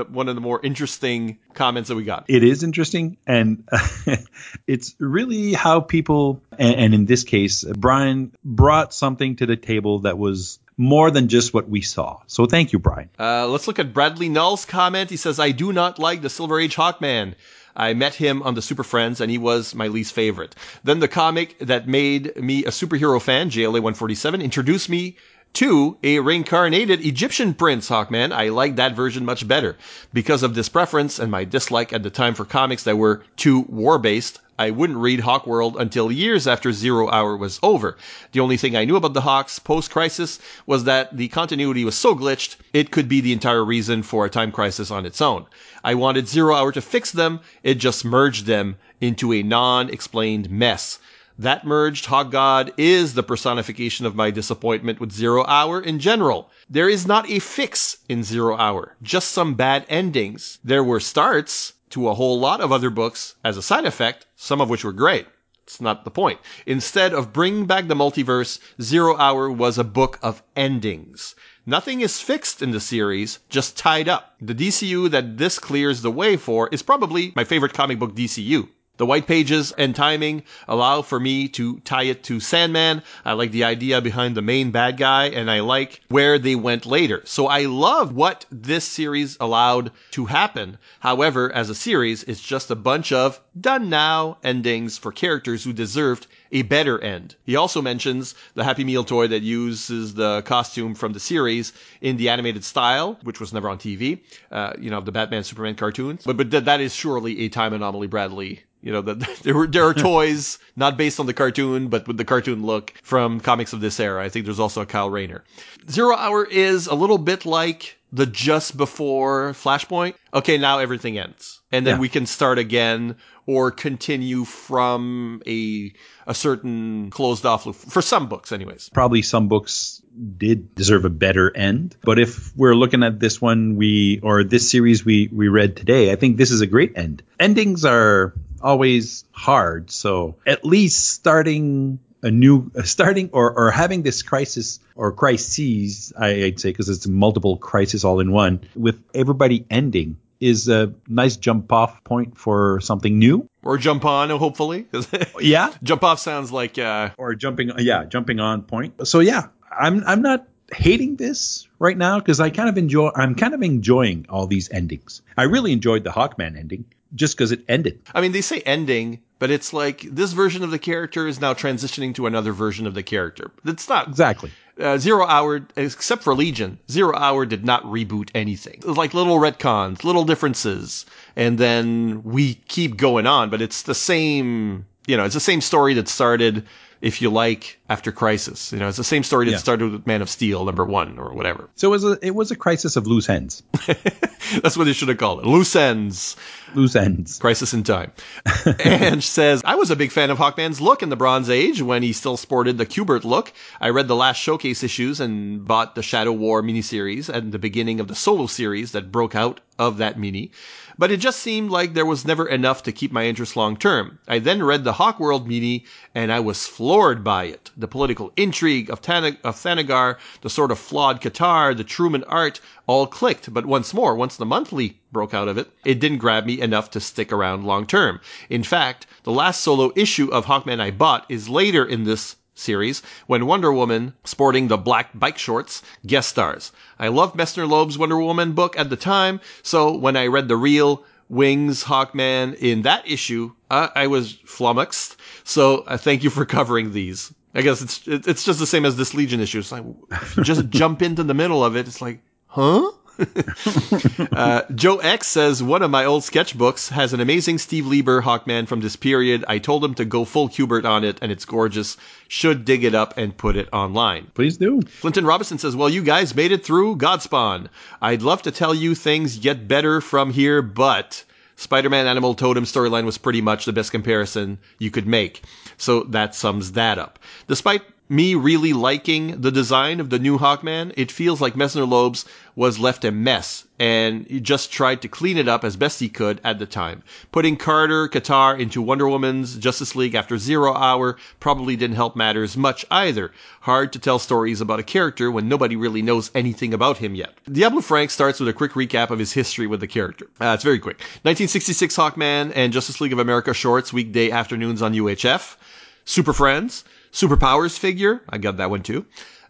S4: one of the more interesting comments that we got.
S5: It is interesting, and [laughs] it's really how people, and, and in this case, Brian brought something to the table that was more than just what we saw. So thank you, Brian.
S4: Uh, let's look at Bradley Null's comment. He says, I do not like the Silver Age Hawkman. I met him on the Super Friends and he was my least favorite. Then the comic that made me a superhero fan, JLA 147, introduced me to a reincarnated Egyptian prince, Hawkman. I like that version much better. Because of this preference and my dislike at the time for comics that were too war-based, I wouldn't read Hawkworld until years after Zero Hour was over. The only thing I knew about the Hawks post-crisis was that the continuity was so glitched, it could be the entire reason for a time crisis on its own. I wanted Zero Hour to fix them, it just merged them into a non-explained mess. That merged Hawk God is the personification of my disappointment with Zero Hour in general. There is not a fix in Zero Hour, just some bad endings. There were starts to a whole lot of other books as a side effect, some of which were great. It's not the point. Instead of bringing back the multiverse, Zero Hour was a book of endings. Nothing is fixed in the series, just tied up. The DCU that this clears the way for is probably my favorite comic book DCU. The white pages and timing allow for me to tie it to Sandman. I like the idea behind the main bad guy and I like where they went later. So I love what this series allowed to happen. However, as a series, it's just a bunch of done now endings for characters who deserved a better end. He also mentions the Happy Meal toy that uses the costume from the series in the animated style, which was never on TV, uh, you know, the Batman Superman cartoons. But, but th- that is surely a time anomaly, Bradley. You know, that [laughs] there were, there are toys [laughs] not based on the cartoon, but with the cartoon look from comics of this era. I think there's also a Kyle Rayner. Zero Hour is a little bit like the just before Flashpoint. Okay, now everything ends. And then
S5: Yeah.
S4: we can start again or continue from a a certain closed off loop for some books anyways.
S5: Probably some books did deserve a better end, but if we're looking at this one we or this series we we read today, I think this is a great end. Endings are always hard, so at least starting a new uh, starting or, or having this crisis or crises I, i'd say because it's multiple crisis all in one with everybody ending is a nice jump off point for something new.
S4: Or jump on, hopefully. [laughs]
S5: Yeah.
S4: Jump off sounds like uh,
S5: or jumping yeah jumping on point. So yeah i'm i'm not hating this right now because i kind of enjoy i'm kind of enjoying all these endings. I really enjoyed the hawkman ending just because it ended
S4: I mean, they say ending, but it's like this version of the character is now transitioning to another version of the character. It's not
S5: exactly
S4: uh, Zero Hour, except for Legion, Zero Hour did not reboot anything. It was like little retcons, little differences, and then we keep going on, but it's the same, you know, it's the same story that started, if you like, after Crisis. You know, it's the same story that
S5: Yeah.
S4: started with Man of Steel, number one, or whatever.
S5: so it was a it was a crisis of loose ends [laughs]
S4: That's what they should have called it. Loose ends.
S5: Loose ends
S4: Crisis in Time. [laughs] and says, I was a big fan of Hawkman's look in the Bronze Age when he still sported the Kubert look. I read the last showcase issues and bought the Shadow War miniseries and the beginning of the solo series that broke out of that mini. But it just seemed like there was never enough to keep my interest long term. I then read the Hawkworld mini and I was floored by it. The political intrigue of, Tana- of Thanagar, the sort of flawed Katar, the Truman art, all clicked. But once more, once the monthly broke out of it, it didn't grab me enough to stick around long term. In fact, the last solo issue of Hawkman I bought is later in this series when Wonder Woman, sporting the black bike shorts, guest stars. I loved Messner Loeb's Wonder Woman book at the time, so when I read the real Wings Hawkman in that issue, uh, I was flummoxed. So uh, thank you for covering these. I guess it's it's just the same as this Legion issue. It's like if you just [laughs] jump into the middle of it, it's like, huh? [laughs] uh, Joe X says one of my old sketchbooks has an amazing Steve Lieber Hawkman from this period. I told him to go full Kubert on it, and it's gorgeous. Should dig it up and put it online.
S5: Please do.
S4: Clinton Robinson says, "Well, you guys made it through Godspawn. I'd love to tell you things get better from here, but." Spider-Man Animal Totem storyline was pretty much the best comparison you could make. So that sums that up. Despite me really liking the design of the new Hawkman, it feels like Messner Loebs was left a mess and he just tried to clean it up as best he could at the time. Putting Carter Katar into Wonder Woman's Justice League after Zero Hour probably didn't help matters much either. Hard to tell stories about a character when nobody really knows anything about him yet. Diablo Frank starts with a quick recap of his history with the character. Uh, it's very quick. 1966 Hawkman and Justice League of America shorts weekday afternoons on UHF. Super Friends. Superpowers figure. I got that one too.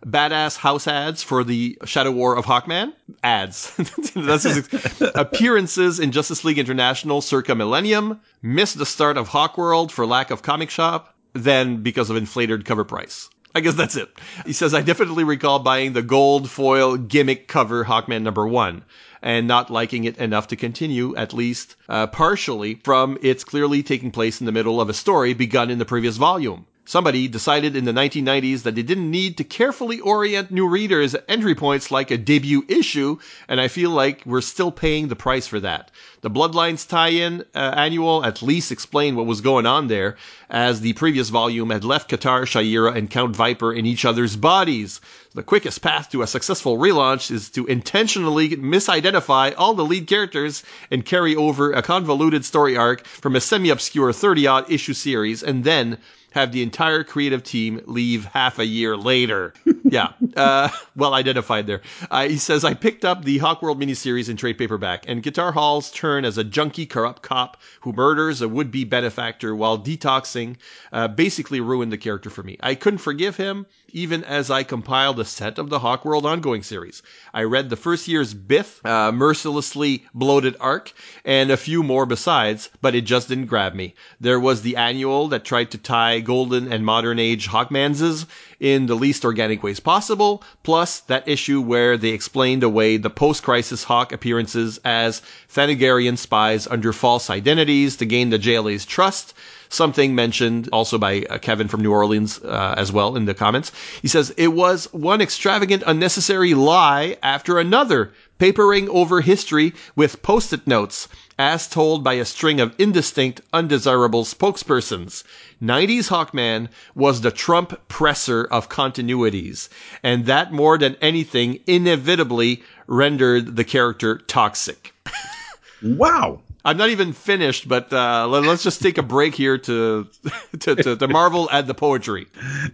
S4: Badass house ads for the Shadow War of Hawkman. Ads. [laughs] That's his [laughs] appearances in Justice League International circa Millennium. Missed the start of Hawkworld for lack of comic shop. Then because of inflated cover price. I guess that's it. He says, I definitely recall buying the gold foil gimmick cover Hawkman number one and not liking it enough to continue, at least uh, partially, from its clearly taking place in the middle of a story begun in the previous volume. Somebody decided in the 1990s that they didn't need to carefully orient new readers at entry points like a debut issue, and I feel like we're still paying the price for that. The Bloodlines tie-in uh, annual at least explained what was going on there, as the previous volume had left Katar, Shayera, and Count Viper in each other's bodies. The quickest path to a successful relaunch is to intentionally misidentify all the lead characters and carry over a convoluted story arc from a semi-obscure 30-odd issue series, and then have the entire creative team leave half a year later. [laughs] yeah, uh, well identified there. Uh, he says, I picked up the Hawkworld miniseries in trade paperback, and Katar Hol's turn as a junky, corrupt cop who murders a would be benefactor while detoxing uh, basically ruined the character for me. I couldn't forgive him, even as I compiled a set of the Hawkworld ongoing series. I read the first year's Biff, uh, mercilessly bloated arc, and a few more besides, but it just didn't grab me. There was the annual that tried to tie golden and modern age Hawkmanses in the least organic ways possible, plus that issue where they explained away the post-crisis Hawk appearances as Thanagarian spies under false identities to gain the JLA's trust, something mentioned also by uh, Kevin from New Orleans uh, as well in the comments. He says it was one extravagant, unnecessary lie after another, papering over history with post-it notes, as told by a string of indistinct, undesirable spokespersons. 90s Hawkman was the Trump presser of continuities, and that more than anything inevitably rendered the character toxic.
S5: wow.
S4: I'm not even finished, but uh, let, us just take a break here to [laughs] to, to, to marvel at the poetry.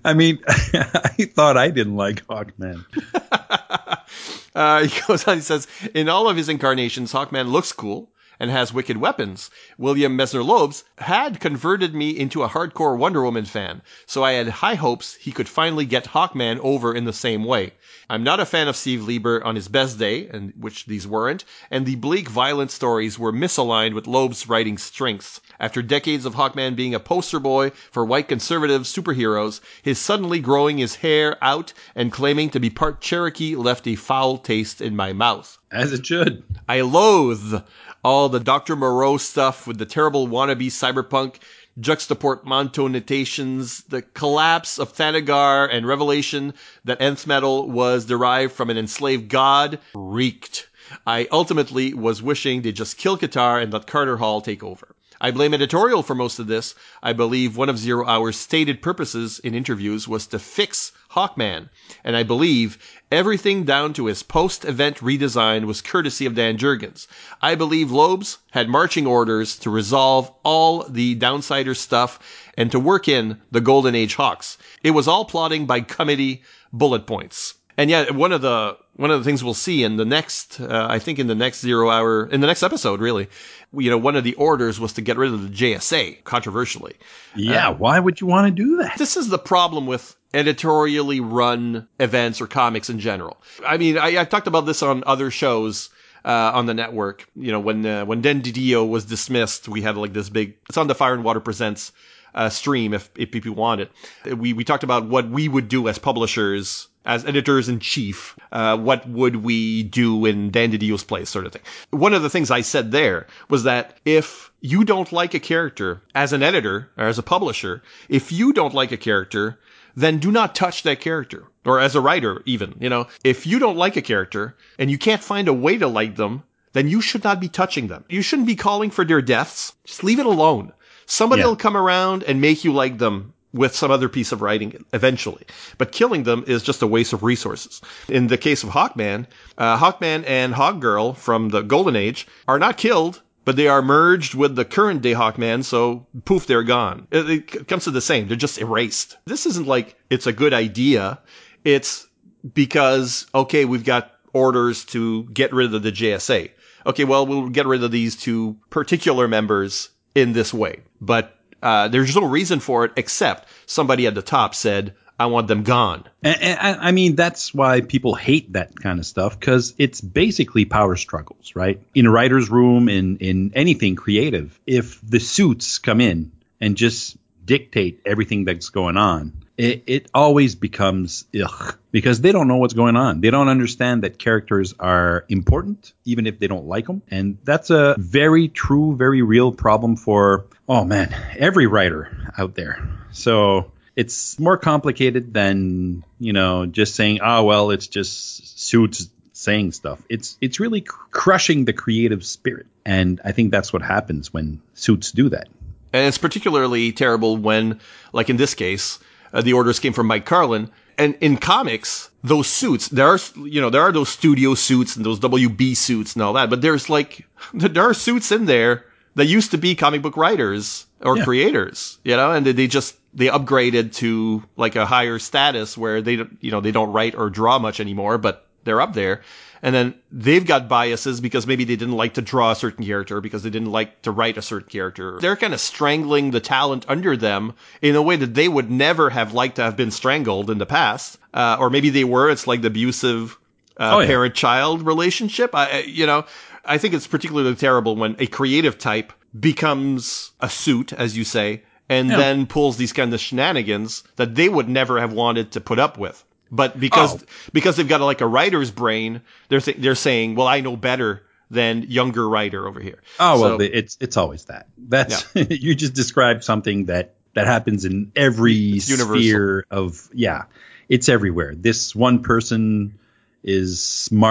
S5: I mean, [laughs] I thought I didn't like Hawkman. [laughs]
S4: uh, he goes on. He says, in all of his incarnations, Hawkman looks cool and has wicked weapons. William Messner Loebs had converted me into a hardcore Wonder Woman fan, so I had high hopes he could finally get Hawkman over in the same way. I'm not a fan of Steve Lieber on his best day, and which these weren't, and the bleak, violent stories were misaligned with Loeb's writing strengths. After decades of Hawkman being a poster boy for white conservative superheroes, his suddenly growing his hair out and claiming to be part Cherokee left a foul taste in my mouth.
S5: As it should.
S4: I loathe all the Dr. Moreau stuff with the terrible wannabe cyberpunk juxtaportmanteau notations, the collapse of Thanagar and revelation that nth metal was derived from an enslaved god reeked. I ultimately was wishing they'd just kill Katar and let Carter Hall take over. I blame editorial for most of this. I believe one of Zero Hour's stated purposes in interviews was to fix Hawkman, and I believe everything down to his post-event redesign was courtesy of Dan Jurgens. I believe Loebs had marching orders to resolve all the downsider stuff and to work in the Golden Age Hawks. It was all plotting by committee bullet points. And yet, one of the one of the things we'll see in the next, uh, I think in the next zero hour, in the next episode, really, you know, one of the orders was to get rid of the JSA, controversially.
S5: Yeah, uh, why would you want to do that?
S4: This is the problem with editorially run events or comics in general. I mean, I, I talked about this on other shows. Uh, on the network, you know, when uh, when Dan DiDio was dismissed, we had like this big. It's on the Fire and Water presents uh, stream if if people want it. We we talked about what we would do as publishers as editors in chief, uh, what would we do in Dan DiDio's place, sort of thing. One of the things I said there was that if you don't like a character as an editor or as a publisher, if you don't like a character, then do not touch that character. Or as a writer, even, you know, if you don't like a character and you can't find a way to like them, then you should not be touching them. You shouldn't be calling for their deaths. Just leave it alone. Somebody
S5: Yeah.
S4: will come around and make you like them with some other piece of writing eventually. But killing them is just a waste of resources. In the case of Hawkman, uh, Hawkman and Hawkgirl from the Golden Age are not killed, but they are merged with the current day Hawkman, so poof, they're gone. It, it comes to the same. They're just erased. This isn't like it's a good idea. It's because, okay, we've got orders to get rid of the JSA. Okay, well, we'll get rid of these two particular members in this way. But uh, there's no reason for it except somebody at the top said, I want them gone.
S5: And, and I mean, that's why people hate that kind of stuff because it's basically power struggles, right? In a writer's room, in, in anything creative, if the suits come in and just dictate everything that's going on, it, it always becomes ugh because they don't know what's going on. They don't understand that characters are important, even if they don't like them. And that's a very true, very real problem for, oh man, every writer out there. So it's more complicated than you know just saying oh well it's just suits saying stuff. It's it's really cr- crushing the creative spirit. And i think that's what happens when suits do that.
S4: And it's particularly terrible when, like in this case, uh, the orders came from Mike Carlin. And in comics, those suits, there are, you know, there are those studio suits and those WB suits and all that, but there's like, [laughs] there are suits in there that used to be comic book writers or
S5: Yeah.
S4: creators, you know, and they, they just, they upgraded to like a higher status where they, don't- you know, they don't write or draw much anymore, but they're up there. And then they've got biases because maybe they didn't like to draw a certain character because they didn't like to write a certain character. They're kind of strangling the talent under them in a way that they would never have liked to have been strangled in the past. Uh, or maybe they were. It's like the abusive uh,
S5: Oh, yeah.
S4: parent-child relationship. I, I- you know, I think it's particularly terrible when a creative type becomes a suit, as you say, and
S5: Yeah.
S4: then pulls these kind of shenanigans that they would never have wanted to put up with. But because
S5: Oh.
S4: because they've got like a writer's brain, they're th- they're saying, "Well, I know better than younger writer over here."
S5: oh well
S4: So-
S5: the- it's it's always that that's [laughs] you just described something that that happens in every
S4: It's universal.
S5: sphere of yeah it's everywhere this one person is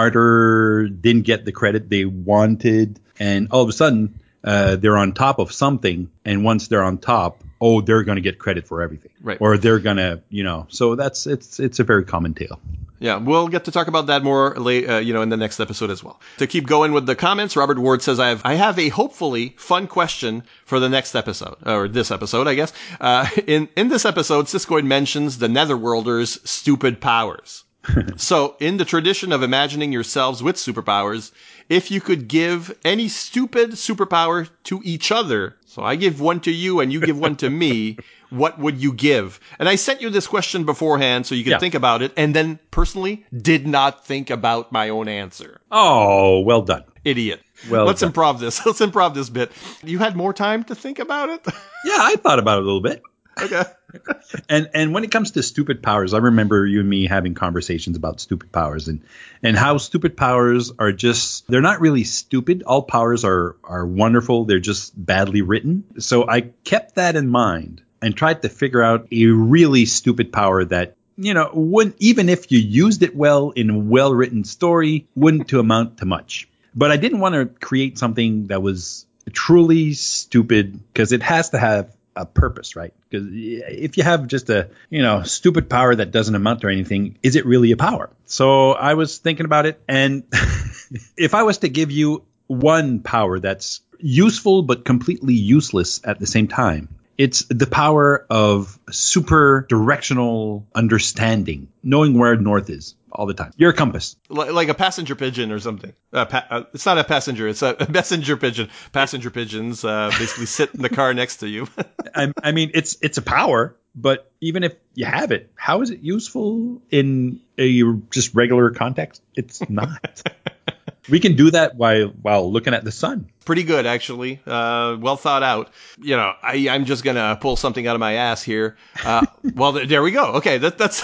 S5: smarter didn't get the credit they wanted and all of a sudden uh, they're on top of something and once they're on top oh they're going to get credit for everything
S4: Right.
S5: or they're going to you know so that's it's it's a very common tale
S4: Yeah, we'll get to talk about that more late, uh, you know, in the next episode as well. To keep going with the comments, Robert Ward says, "I have, I have a hopefully fun question for the next episode, or this episode, I guess. Uh, [laughs] in in this episode, Siskoid mentions the Netherworlders' stupid powers. [laughs] so, in the tradition of imagining yourselves with superpowers, if you could give any stupid superpower to each other, so I give one to you and you give one to me, [laughs] what would you give? And I sent you this question beforehand so you could
S5: Yeah.
S4: think about it, and then personally did not think about my own answer.
S5: oh well done
S4: Idiot.
S5: Well
S4: let's
S5: done.
S4: improv this. [laughs] Let's improv this bit. You had more time to think about it?
S5: yeah i thought about it a little bit
S4: okay. [laughs]
S5: and and when it comes to stupid powers, I remember you and me having conversations about stupid powers and and how stupid powers are just they're not really stupid. All powers are are wonderful. They're just badly written. So I kept that in mind and tried to figure out a really stupid power that you know wouldn't even if you used it well in a well written story wouldn't to amount to much. But I didn't want to create something that was truly stupid because it has to have a purpose, right? Because if you have just a you know stupid power that doesn't amount to anything, is it really a power? So I was thinking about it, and [laughs] if I was to give you one power that's useful but completely useless at the same time, it's the power of super directional understanding, knowing where north is all the time. Your compass.
S4: Like, like a passenger pigeon or something. Uh, pa- uh, it's not a passenger. It's a, a messenger pigeon. Passenger pigeons uh, basically sit in the car [laughs] next to you. [laughs]
S5: I, I mean, it's it's a power, But even if you have it, how is it useful in a just regular context? It's not. [laughs] we can do that while while looking at the sun.
S4: Pretty good, actually. Uh, well thought out. You know, I, I'm just gonna pull something out of my ass here. Uh, well, th- there we go. Okay, that, that's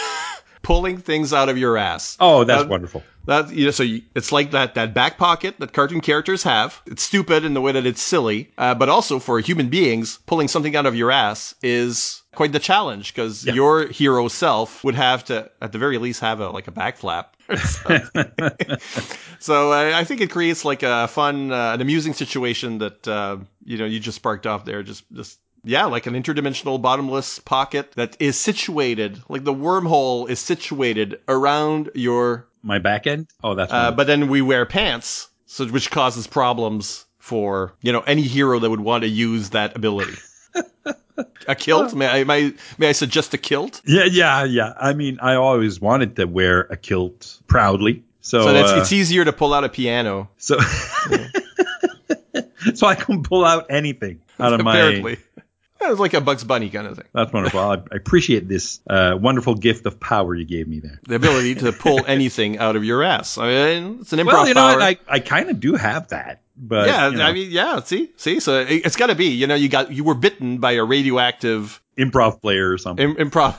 S4: pulling things out of your ass.
S5: Oh, that's
S4: Uh,
S5: wonderful.
S4: That you know, so you, it's like that that back pocket that cartoon characters have. It's stupid in the way that it's silly, uh, but also for human beings, pulling something out of your ass is quite the challenge because your hero self would have to, at the very least, have a like a back flap. [laughs] so uh, I think it creates like a fun, uh, an amusing situation that uh, you know you just sparked off there. Just just yeah, like an interdimensional bottomless pocket that is situated, like the wormhole is situated around your
S5: My back end. Oh, that's
S4: uh, but then we wear pants, so which causes problems for you know any hero that would want to use that ability. [laughs] a kilt? May I may, may I suggest a kilt?
S5: yeah, yeah, yeah. I mean, I always wanted to wear a kilt proudly. So,
S4: So
S5: uh,
S4: it's easier to pull out a piano.
S5: so [laughs] so I can pull out anything out of [laughs] my.
S4: Apparently, it's like a Bugs Bunny kind of thing.
S5: That's wonderful. I, I appreciate this uh, wonderful gift of power you gave me there.
S4: The ability to pull [laughs] anything out of your ass. I mean, it's an improv
S5: Well, you know,
S4: power.
S5: I, I kind of do have that, but
S4: yeah,
S5: you know,
S4: I mean, yeah. See, see. So it, it's got to be. You know, you got you were bitten by a radioactive
S5: improv player or something.
S4: Im- improv.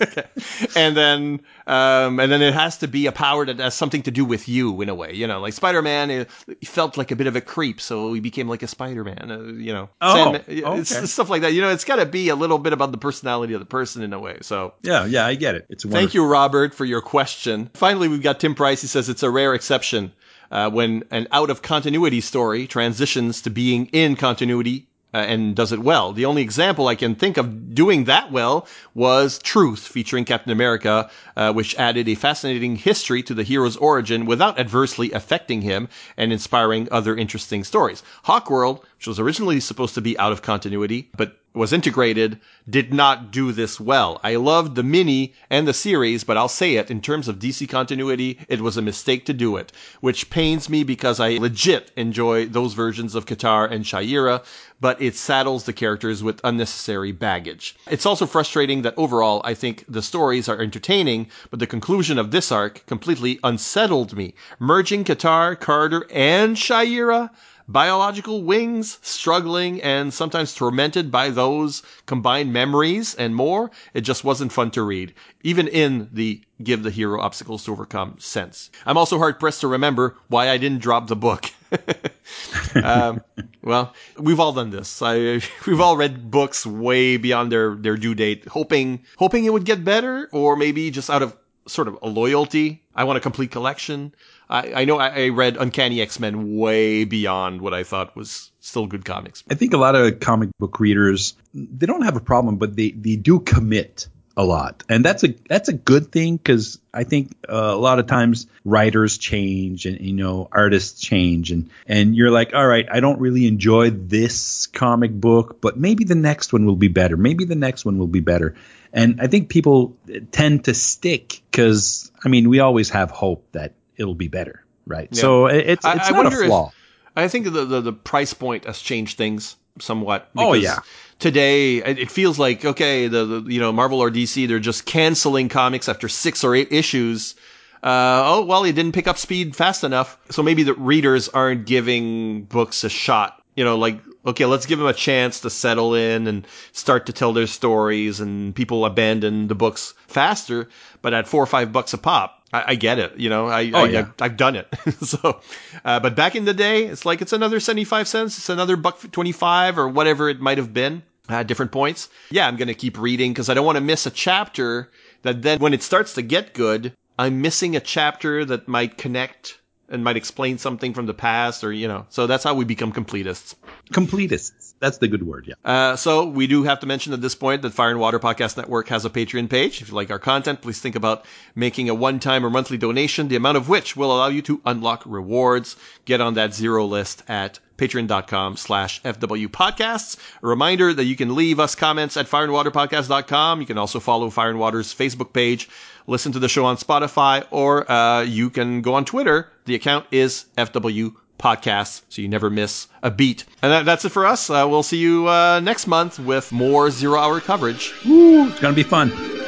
S4: [laughs] and then, um, and then it has to be a power that has something to do with you in a way. You know, like Spider-Man, uh, felt like a bit of a creep, so he became like a Spider-Man. Uh, you know,
S5: Oh,
S4: Sandman-
S5: okay.
S4: stuff like that. You know, it's got to be a little bit about the personality of the person in a way. So.
S5: yeah, yeah, I get it. It's
S4: Thank you, Robert, for your question. Finally, we've got Tim Price. He says it's a rare exception uh, when an out of continuity story transitions to being in continuity uh, and does it well. The only example I can think of doing that well was Truth, featuring Captain America, uh, which added a fascinating history to the hero's origin without adversely affecting him and inspiring other interesting stories. Hawkworld, which was originally supposed to be out of continuity, but was integrated, did not do this well. I loved the mini and the series, but I'll say it, in terms of DC continuity, it was a mistake to do it, which pains me because I legit enjoy those versions of Katar and Shayera, but it saddles the characters with unnecessary baggage. It's also frustrating that overall, I think the stories are entertaining, but the conclusion of this arc completely unsettled me. Merging Katar, Carter, and Shayera? Biological wings, struggling and sometimes tormented by those combined memories and more. It just wasn't fun to read, even in the give the hero obstacles to overcome sense. I'm also hard pressed to remember why I didn't drop the book. [laughs] um, well, we've all done this. I, [laughs] we've all read books way beyond their, their due date, hoping, hoping it would get better, or maybe just out of sort of a loyalty. I want a complete collection. I, I know I, I read Uncanny X Men way beyond what I thought was still good comics.
S5: I think a lot of comic book readers they don't have a problem, but they they do commit a lot, and that's a that's a good thing because I think uh, a lot of times writers change and you know artists change, and and you're like, all right, I don't really enjoy this comic book, but maybe the next one will be better. Maybe the next one will be better. And I think people tend to stick because I mean we always have hope that it'll be better, right?
S4: Yeah.
S5: So it's it's
S4: I
S5: not a
S4: wonder if-
S5: flaw.
S4: I think the, the the price point has changed things somewhat.
S5: Oh, yeah.
S4: Today it feels like okay, the, the you know Marvel or DC they're just canceling comics after six or eight issues. Uh, oh well, it didn't pick up speed fast enough, so maybe the readers aren't giving books a shot. You know, like okay, let's give them a chance to settle in and start to tell their stories, and people abandon the books faster. But at four or five bucks a pop, I, I get it. You know, I,
S5: Oh,
S4: I,
S5: yeah.
S4: I've done it. [laughs] so, uh, but back in the day, it's like it's another 75 cents. It's another buck 25 or whatever it might have been at different points. Yeah, I'm going to keep reading because I don't want to miss a chapter that then when it starts to get good, I'm missing a chapter that might connect and might explain something from the past or, you know, so that's how we become completists.
S5: Completists. That's the good word, yeah.
S4: Uh, so we do have to mention at this point that Fire and Water Podcast Network has a Patreon page. If you like our content, please think about making a one-time or monthly donation, the amount of which will allow you to unlock rewards. Get on that zero list at patreon.com slash FW podcasts. A reminder that you can leave us comments at fireandwaterpodcast.com. You can also follow Fire and Water's Facebook page, listen to the show on Spotify, or uh, you can go on Twitter. The account is FW podcasts so you never miss a beat. And that, that's it for us. Uh, we'll see you uh, next month with more zero hour coverage.
S5: Ooh, it's going to be fun.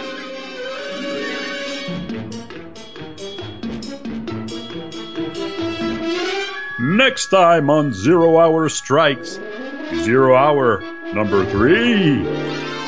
S5: next time on Zero Hour Strikes. Zero Hour number three.